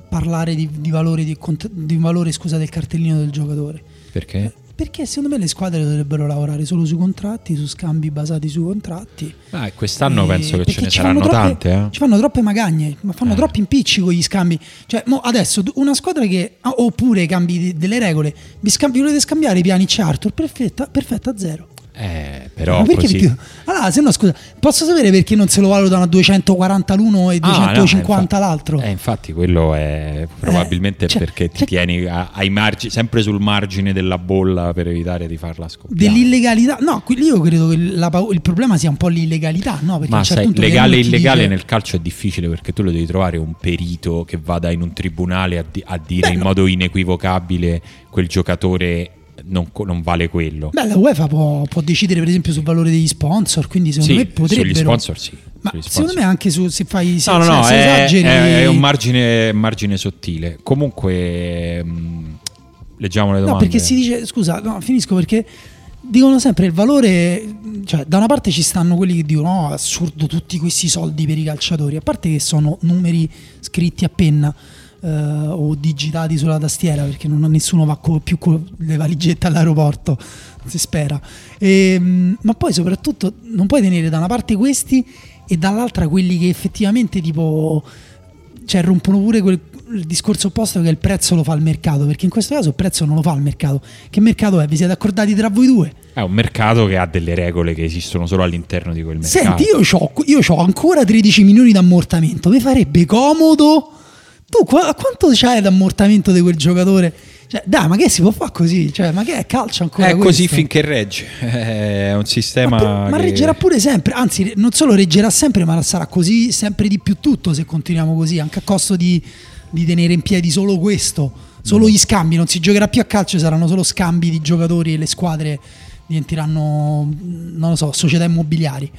parlare di, di valore, di, di valore scusa, del cartellino del giocatore. Perché? Perché secondo me le squadre dovrebbero lavorare solo sui contratti, su scambi basati sui contratti. Ah, quest'anno e penso che ce ne saranno troppe, tante. Eh? Ci fanno troppe magagne, ma fanno eh. troppi impicci con gli scambi. Cioè, adesso una squadra che. Oppure cambi delle regole. Vi scambi, volete scambiare i piani c'è Arthur? Perfetta, perfetta zero. Eh, però ma perché così... Allora, se no, scusa, posso sapere perché non se lo valutano a 240 l'uno e 250 ah, no, infa- l'altro? Eh, infatti, quello è probabilmente eh, cioè, perché ti cioè, tieni a, ai margini, sempre sul margine della bolla per evitare di farla scoppiare. Dell'illegalità? No, io credo che la, il problema sia un po' l'illegalità, no? Perché ma sai, legale e illegale dice... nel calcio è difficile perché tu lo devi trovare un perito che vada in un tribunale a, di- a dire Beh, in no. modo inequivocabile quel giocatore non, non, vale quello. Beh, la UEFA può, può, decidere per esempio sul valore degli sponsor, quindi secondo sì, me potrebbero... Sugli sponsor sì. Ma sponsor. secondo me anche su, se fai... Se, no, no, no, se è, esageri... è, è, un margine, margine sottile. Comunque, mh, mm, leggiamo le domande. No, perché si dice... Scusa, no, finisco perché dicono sempre il valore, cioè da una parte ci stanno quelli che dicono oh, assurdo tutti questi soldi per i calciatori, a parte che sono numeri scritti a penna, eh, o digitati sulla tastiera perché non, nessuno va co- più con le valigette all'aeroporto, si spera. E, ehm, ma poi soprattutto non puoi tenere da una parte questi e dall'altra quelli che effettivamente tipo cioè rompono pure quel, il discorso opposto che il prezzo lo fa il mercato, perché in questo caso il prezzo non lo fa il mercato. Che mercato è? Vi siete accordati tra voi due? È un mercato che ha delle regole che esistono solo all'interno di quel mercato. Senti, io ho ancora 13 milioni di ammortamento, mi farebbe comodo. Tu qu- quanto c'hai d'ammortamento di quel giocatore? Cioè, dai, ma che si può fare così? Cioè, ma che è calcio ancora? È questo? così finché regge. È un sistema. Ma, ma che... reggerà pure sempre. Anzi, non solo reggerà sempre, ma sarà così sempre di più tutto se continuiamo così, anche a costo di, di tenere in piedi solo questo. Solo mm. gli scambi. Non si giocherà più a calcio, saranno solo scambi di giocatori e le squadre diventeranno, non lo so, società immobiliari.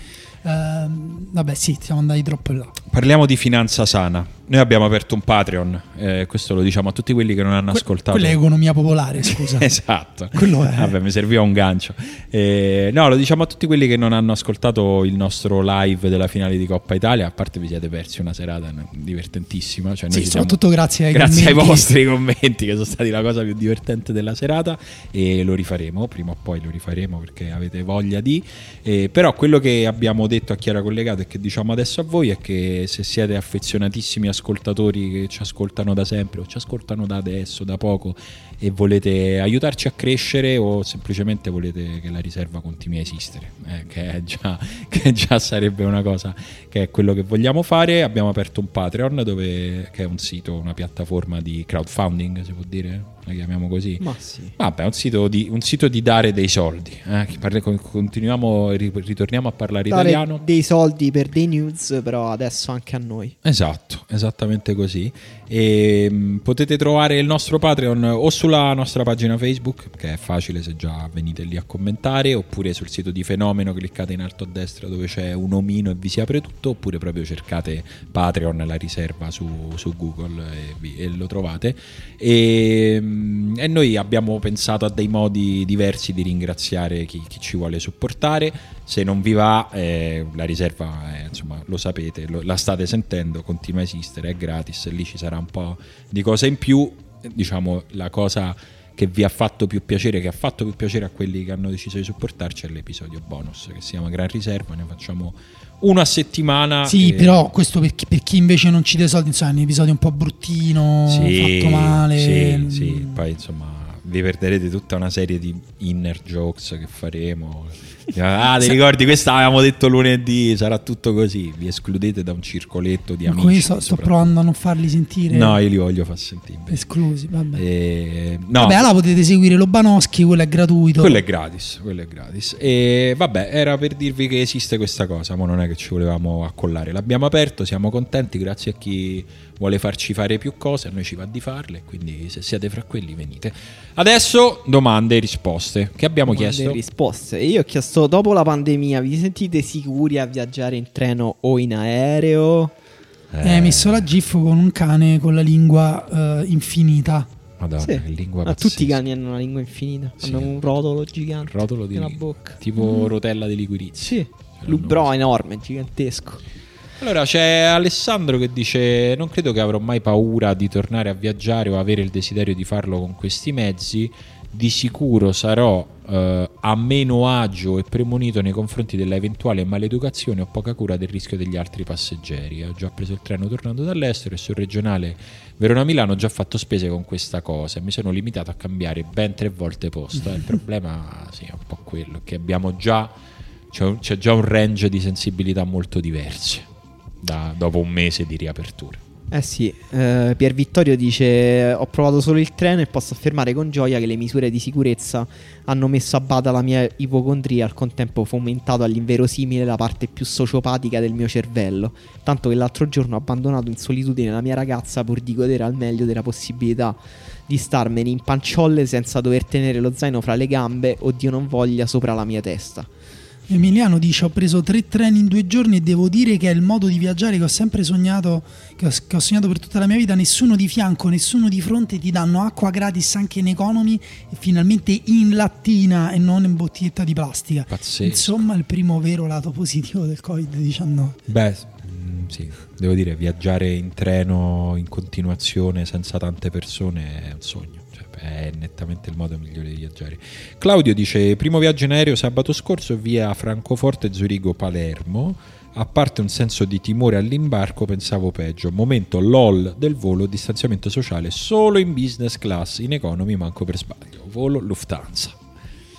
Uh, vabbè, sì, siamo andati troppo in là. Parliamo di finanza sana. Noi abbiamo aperto un Patreon, eh, questo lo diciamo a tutti quelli che non hanno que- ascoltato. Quella è economia popolare, scusa. esatto. Quello è. Vabbè, mi serviva un gancio. Eh, no, lo diciamo a tutti quelli che non hanno ascoltato il nostro live della finale di Coppa Italia. A parte vi siete persi una serata divertentissima. Cioè sì, soprattutto grazie ai grazie commenti. ai vostri commenti che sono stati la cosa più divertente della serata e lo rifaremo, prima o poi lo rifaremo perché avete voglia di. Eh, però quello che abbiamo detto a chi era collegato e che diciamo adesso a voi è che se siete affezionatissimi ascoltatori che ci ascoltano da sempre o ci ascoltano da adesso, da poco e volete aiutarci a crescere o semplicemente volete che la riserva continui a esistere, eh, che, già, che, già, sarebbe una cosa che è quello che vogliamo fare, abbiamo aperto un Patreon dove, che è un sito, una piattaforma di crowdfunding, si può dire? La chiamiamo così? Ma sì. Vabbè, un sito di, un sito di dare dei soldi. Eh? Continuiamo, ritorniamo a parlare dare italiano. Dei soldi per dei news, però adesso anche a noi. Esatto, esattamente così. E, mh, potete trovare il nostro Patreon o sulla nostra pagina Facebook, che è facile se già venite lì a commentare, oppure sul sito di Fenomeno, cliccate in alto a destra dove c'è un omino e vi si apre tutto, oppure proprio cercate Patreon, la riserva su, su Google e, vi, e, lo trovate. E, mh, e, noi abbiamo pensato a dei modi diversi di ringraziare chi, chi ci vuole supportare. Se non vi va, eh, la riserva, eh, insomma, lo sapete, lo, la state sentendo, continua a esistere, è gratis, e lì ci sarà un po' di cose in più. Diciamo la cosa che vi ha fatto più piacere, che ha fatto più piacere a quelli che hanno deciso di supportarci, è l'episodio bonus che si chiama Gran Riserva. Ne facciamo uno a settimana. Sì, e... però questo per chi, per chi, invece non ci dà soldi, insomma, è un episodio un po' bruttino, sì, fatto male. Sì, sì, poi insomma vi perderete tutta una serie di inner jokes che faremo. Ah, ti ricordi? Questa avevamo detto lunedì, sarà tutto così. Vi escludete da un circoletto di amici. Qui sto, sto provando a non farli sentire. No, io li voglio far sentire. Esclusi, vabbè. E... No. Vabbè, allora potete seguire Lobanowski, quello è gratuito. Quello è gratis, quello è gratis. E vabbè, era per dirvi che esiste questa cosa, ma non è che ci volevamo accollare. L'abbiamo aperto, siamo contenti, grazie a chi vuole farci fare più cose, a noi ci va di farle, quindi se siete fra quelli venite. Adesso domande e risposte. Che abbiamo domande chiesto? E risposte. Io ho chiesto dopo la pandemia, vi sentite sicuri a viaggiare in treno o in aereo? Eh, hai messo la GIF con un cane con la lingua uh, infinita. Madonna, sì. lingua Ma tutti i cani hanno una lingua infinita, sì. hanno un rotolo gigante rotolo di nella bocca. Tipo mm. rotella di liquirizia. Sì. Lubrò enorme, gigantesco. Allora c'è Alessandro che dice: Non credo che avrò mai paura di tornare a viaggiare o avere il desiderio di farlo con questi mezzi. Di sicuro sarò eh, a meno agio e premonito nei confronti dell'eventuale maleducazione o poca cura del rischio degli altri passeggeri. Ho già preso il treno tornando dall'estero e sul regionale Verona-Milano ho già fatto spese con questa cosa. Mi sono limitato a cambiare ben tre volte posta. Il problema sì, è un po' quello che abbiamo già. C'è, c'è già un range di sensibilità molto diverse da, dopo un mese di riapertura. Eh sì, eh, Pier Vittorio dice ho provato solo il treno e posso affermare con gioia che le misure di sicurezza hanno messo a bada la mia ipocondria al contempo fomentato all'inverosimile la parte più sociopatica del mio cervello, tanto che l'altro giorno ho abbandonato in solitudine la mia ragazza pur di godere al meglio della possibilità di starmene in panciolle senza dover tenere lo zaino fra le gambe o Dio non voglia sopra la mia testa. Emiliano dice ho preso tre treni in due giorni e devo dire che è il modo di viaggiare che ho sempre sognato, che ho, che ho, sognato per tutta la mia vita, nessuno di fianco, nessuno di fronte, ti danno acqua gratis anche in economy e finalmente in lattina e non in bottiglietta di plastica. Pazzesco. Insomma il primo vero lato positivo del Covid-19. Beh, sì, devo dire, viaggiare in treno in continuazione senza tante persone è un sogno. È nettamente il modo migliore di viaggiare. Claudio dice: Primo viaggio in aereo sabato scorso via Francoforte, Zurigo, Palermo. A parte un senso di timore all'imbarco, pensavo peggio. Momento LOL del volo, distanziamento sociale solo in business class, in economy manco per sbaglio. Volo Lufthansa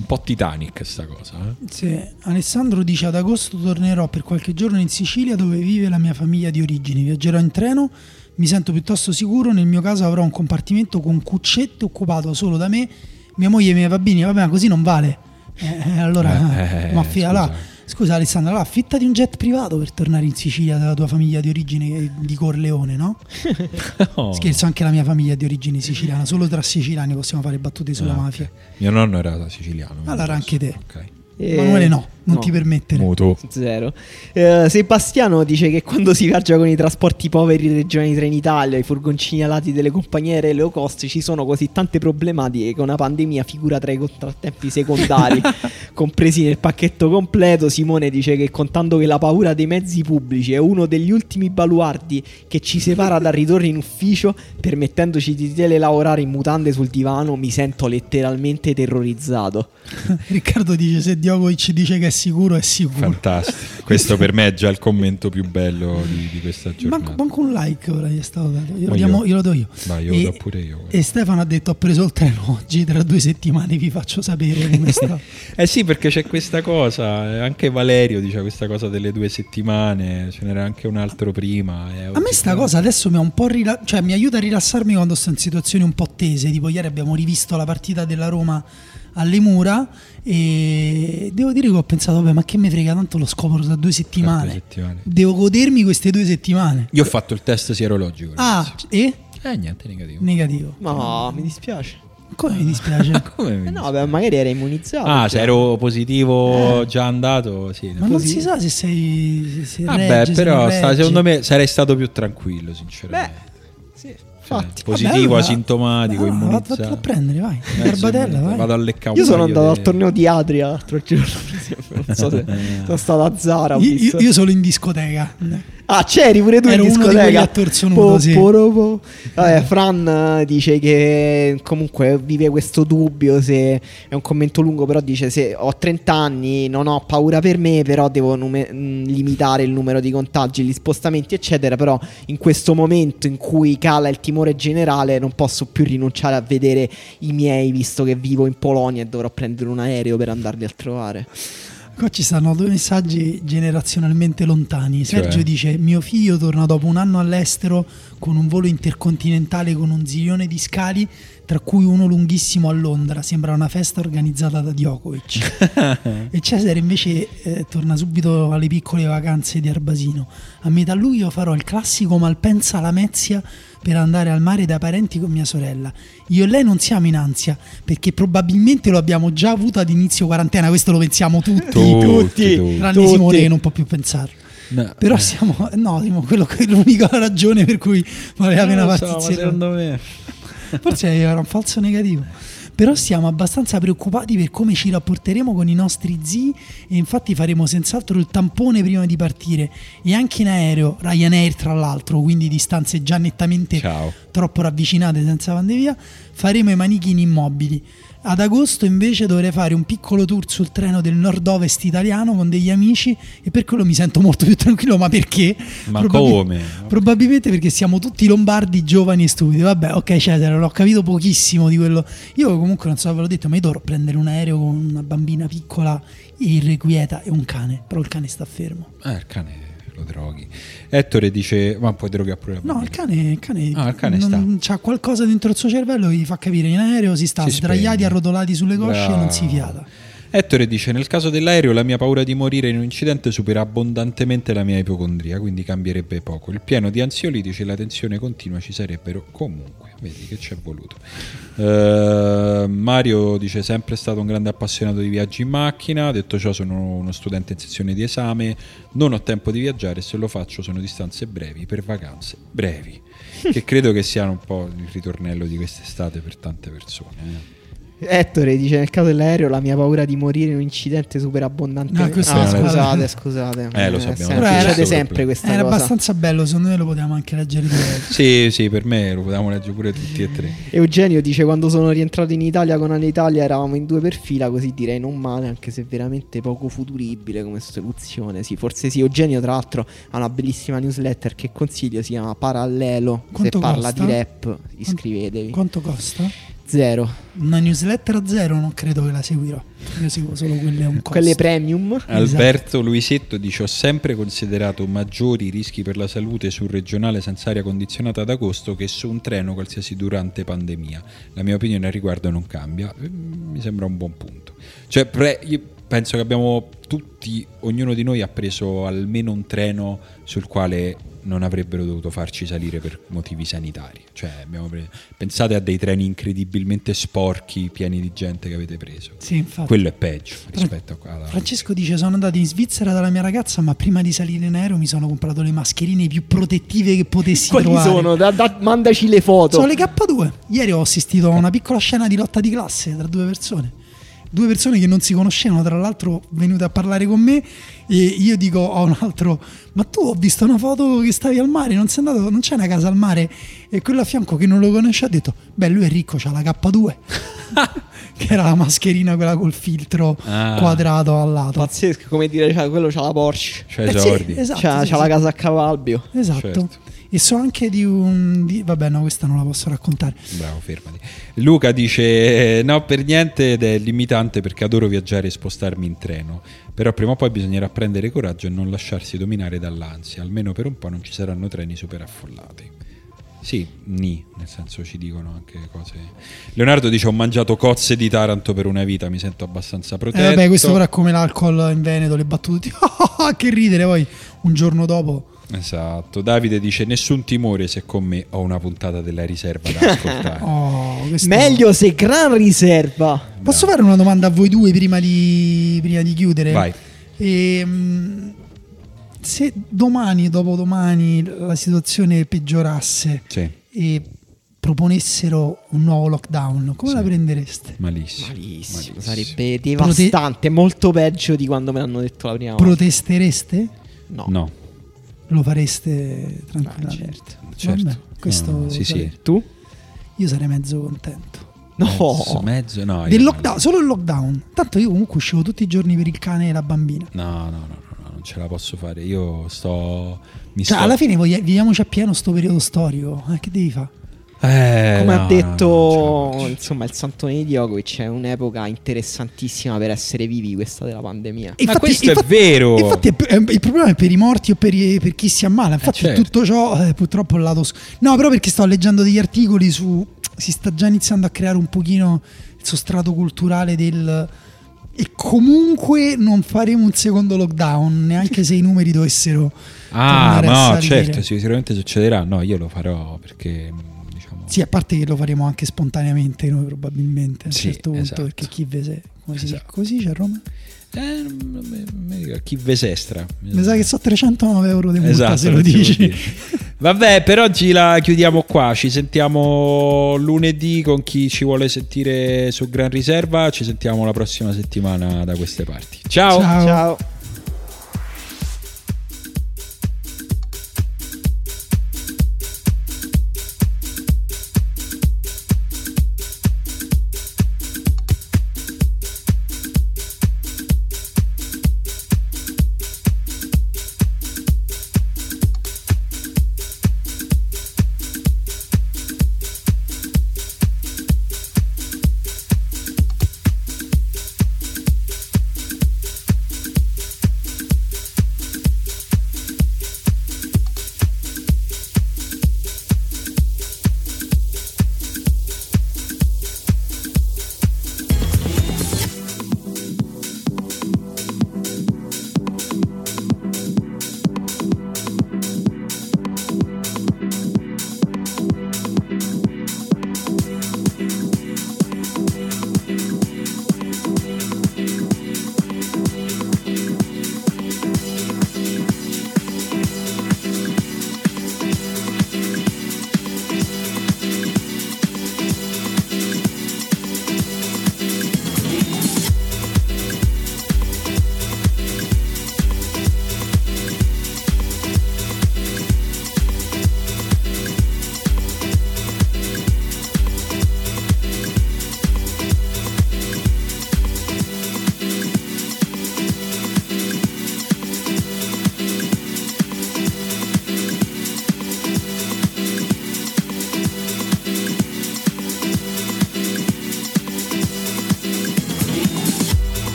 un po' Titanic sta cosa. Eh? Sì. Alessandro dice ad agosto tornerò per qualche giorno in Sicilia dove vive la mia famiglia di origini. Viaggerò in treno, mi sento piuttosto sicuro, nel mio caso avrò un compartimento con cuccette occupato solo da me, mia moglie e i miei bambini. Vabbè, così non vale. Eh, allora, eh, ma affida là. Scusa Alessandra, allora affittati un jet privato per tornare in Sicilia dalla tua famiglia di origine di Corleone, no? oh. Scherzo, anche la mia famiglia di origine siciliana, solo tra siciliani possiamo fare battute sulla ah, mafia. Okay. Mio nonno era siciliano. Allora anche te. Ok. Emanuele no, non no. ti permettere. Muto. Zero. Eh, Sebastiano dice che quando si viaggia con i trasporti poveri in regioni Trenitalia, i furgoncini alati delle compagnie aeree low cost, ci sono così tante problematiche che una pandemia figura tra i contrattempi secondari compresi nel pacchetto completo. Simone dice che contando che la paura dei mezzi pubblici è uno degli ultimi baluardi che ci separa dal ritorno in ufficio, permettendoci di telelavorare in mutande sul divano, mi sento letteralmente terrorizzato. Riccardo dice se Djokovic dice che è sicuro è sicuro. Fantastico. Questo per me è già il commento più bello di, di questa giornata. Manco, manco, un like ora gli è stato dato. Io, io, io lo do io. Vai, io e, lo do pure io. E Stefano ha detto ho preso il treno oggi, tra due settimane vi faccio sapere come sta. eh sì, perché c'è questa cosa, eh, anche Valerio dice questa cosa delle due settimane, ce n'era anche un altro prima. a me sta cosa adesso mi, ha un po rila- cioè, mi aiuta a rilassarmi quando sto in situazioni un po' tese, tipo ieri abbiamo rivisto la partita della Roma alle mura e devo dire che ho pensato vabbè ma che mi frega tanto lo scopro da due settimane. due settimane. devo godermi queste due settimane io ho fatto il test sierologico ah e? eh niente negativo negativo no mi dispiace come mi dispiace? Come mi eh no, beh, magari era immunizzato. Ah, cioè. se ero positivo eh. già andato, sì. Ma non si sa se sei. Se sei Vabbè, regge, però sta, secondo me sarei stato più tranquillo, sinceramente. Beh. Infatti, positivo, Vabbè, asintomatico, allora, immunizzato. Vado a prendere, vai. Eh, Garbatella, vai. Vado a leccare Io sono andato al torneo di Adria l'altro giorno. non so se sono stato a Zara. Io, io, sono in discoteca. Ah, c'eri pure tu Ero in discoteca. nudo, sì. po, Vabbè, Fran eh, dice che comunque vive questo dubbio se è un commento lungo, però dice se ho 30 anni, non ho paura per me, però devo nume- mm, limitare il numero di contagi, gli spostamenti, eccetera, però in questo momento in cui cala il timore generale non posso più rinunciare a vedere i miei visto che vivo in Polonia e dovrò prendere un aereo per andarli a trovare. Qua ci stanno due messaggi generazionalmente lontani. Sergio cioè. dice: Mio figlio torna dopo un anno all'estero con un volo intercontinentale con un zilione di scali, tra cui uno lunghissimo a Londra. Sembra una festa organizzata da Djokovic. e Cesare invece eh, torna subito alle piccole vacanze di Arbasino. A metà luglio farò il classico Malpensa Lamezia per andare al mare da parenti con mia sorella. Io e lei non siamo in ansia perché probabilmente lo abbiamo già avuto ad inizio quarantena, questo lo pensiamo tutti, tutti, tutti, tutti. tranne Simone che non può più pensarlo. No, Però siamo, no, quello è l'unica ragione per cui vale la pena so, secondo me. Forse era un falso negativo. Però siamo abbastanza preoccupati per come ci rapporteremo con i nostri zii e infatti faremo senz'altro il tampone prima di partire. E anche in aereo, Ryanair tra l'altro, quindi distanze già nettamente Ciao. troppo ravvicinate senza pandemia, faremo i manichini immobili ad agosto invece dovrei fare un piccolo tour sul treno del nord-ovest italiano con degli amici e per quello mi sento molto più tranquillo. Ma perché? Ma Probabil- come? Probabilmente perché siamo tutti lombardi giovani e stupidi. Vabbè, ok, Cesare, l'ho capito pochissimo di quello. Io comunque non so se ve l'ho detto, ma io dovrò prendere un aereo con una bambina piccola irrequieta e un cane. Però il cane sta fermo. Eh, il cane lo droghi. Ettore dice: Ma puoi drogare pure la No, il cane, il cane, ah, il cane non, c'ha qualcosa dentro il suo cervello che gli fa capire in aereo si sta si sdraiati, spegne. arrotolati sulle cosce Bravo. e non si fiata. Ettore dice: Nel caso dell'aereo, la mia paura di morire in un incidente supera abbondantemente la mia ipocondria, quindi cambierebbe poco. Il pieno di ansiolitici e la tensione continua ci sarebbero comunque. Vedi che ci è voluto. Uh, Mario dice: Sempre stato un grande appassionato di viaggi in macchina. Detto ciò, sono uno studente in sezione di esame. Non ho tempo di viaggiare e se lo faccio sono distanze brevi per vacanze brevi. che credo che siano un po' il ritornello di quest'estate per tante persone. Eh. Ettore dice: Nel caso dell'aereo, la mia paura di morire in un incidente superabbondante. No, Ah, scusate, scusate. Eh, lo so, abbiamo sempre- anche succede sempre questa Era cosa. abbastanza bello, secondo me lo potevamo anche leggere di Sì, sì, per me lo potevamo leggere pure tutti e tre. Eugenio dice: Quando sono rientrato in Italia con Alitalia eravamo in due per fila, così direi non male, anche se veramente poco futuribile come soluzione. Sì, forse sì. Eugenio, tra l'altro, ha una bellissima newsletter che consiglio, si chiama Parallelo. Quanto se parla costa? di rap, iscrivetevi. Quanto costa? Zero. Una newsletter a zero non credo che la seguirò. Io seguo solo quelle a un costo. Quelle premium. Alberto Luisetto dice: Ho sempre considerato maggiori i rischi per la salute sul regionale senza aria condizionata ad agosto che su un treno qualsiasi durante pandemia. La mia opinione al riguardo non cambia. Eh, Mi sembra un buon punto. Cioè, pre- penso che abbiamo tutti, ognuno di noi ha preso almeno un treno sul quale non avrebbero dovuto farci salire per motivi sanitari. Cioè, abbiamo pre- pensate a dei treni incredibilmente sporchi, pieni di gente che avete preso. Sì, infatti. Quello è peggio rispetto a qua. Francesco dice: Sono andato in Svizzera dalla mia ragazza, ma prima di salire in aereo mi sono comprato le mascherine più protettive che potessi Quali trovare. sono? Da- da- mandaci le foto. Sono le K2. Ieri ho assistito a una piccola scena di lotta di classe tra due persone. Due persone che non si conoscevano, tra l'altro venute a parlare con me e io dico a un altro, ma tu ho visto una foto che stavi al mare, non sei andato, non c'è una casa al mare? E quello a fianco che non lo conosce ha detto, beh lui è ricco, c'ha la K2, che era la mascherina quella col filtro Ah. quadrato al lato. Pazzesco, come dire, cioè, quello c'ha la Porsche. Cioè, Eh sì, esatto, c'ha, sì, c'ha sì. la casa a cavalbio. Esatto. Certo. E so anche di un... di- vabbè no, questa non la posso raccontare. Bravo, fermati. Luca dice: eh, No, per niente ed è limitante perché adoro viaggiare e spostarmi in treno. Però prima o poi bisognerà prendere coraggio e non lasciarsi dominare dall'ansia. Almeno per un po' non ci saranno treni super affollati. Sì, ni, nel senso ci dicono anche cose. Leonardo dice: Ho mangiato cozze di Taranto per una vita, mi sento abbastanza Eh, protetto. vabbè, questo però è come l'alcol in Veneto, le battute. che ridere poi un giorno dopo. Esatto. Davide dice: Nessun timore se con me ho una puntata della riserva da ascoltare. Oh, Meglio se gran riserva. Posso fare una domanda a voi due prima di, prima di chiudere? Vai. Ehm, se domani, dopodomani, la situazione peggiorasse Sì, e proponessero un nuovo lockdown, come Sì. la prendereste? malissimo. Malissimo, malissimo. sarebbe devastante, molto peggio di quando me l'hanno detto la prima volta. Protestereste? No. No, Lo fareste Ah, tranquillamente? certo. certo. Vabbè, questo No, sì, sarei- sì. Tu? Io sarei mezzo contento. No. Mezzo, mezzo, no. Del lockdown, solo il lockdown. Tanto io comunque uscivo tutti i giorni per il cane e la bambina. No, no, no, no, no, non ce la posso fare. Io sto. Mi Cioè, sto... alla fine voglia- viviamoci a pieno sto periodo storico. Eh, che devi fare? Eh, Come no, ha detto faccio. insomma il Santone di Djokovic è un'epoca interessantissima per essere vivi questa della pandemia. E Ma questo è vero. Infatti, è- è- il problema è per i morti o per, i- per chi si ammala. Infatti, certo. tutto ciò eh, purtroppo è il lato. No, però perché sto leggendo degli articoli su. Si sta già iniziando a creare un pochino il sostrato culturale del. E comunque non faremo un secondo lockdown, neanche se i numeri dovessero. Ah, no, certo, sì, sicuramente succederà. No, io lo farò perché. Sì, a parte che lo faremo anche spontaneamente noi probabilmente a un Sì, certo punto, esatto. perché chi vese come si Esatto. così c'è a Roma? Eh, m- m- m- chi vesestra. Mi sa che so 309 euro di multa Esatto, se lo dici. Vabbè, per oggi la chiudiamo qua. Ci sentiamo lunedì con chi ci vuole sentire su Gran Riserva. Ci sentiamo la prossima settimana da queste parti. Ciao. Ciao. Ciao.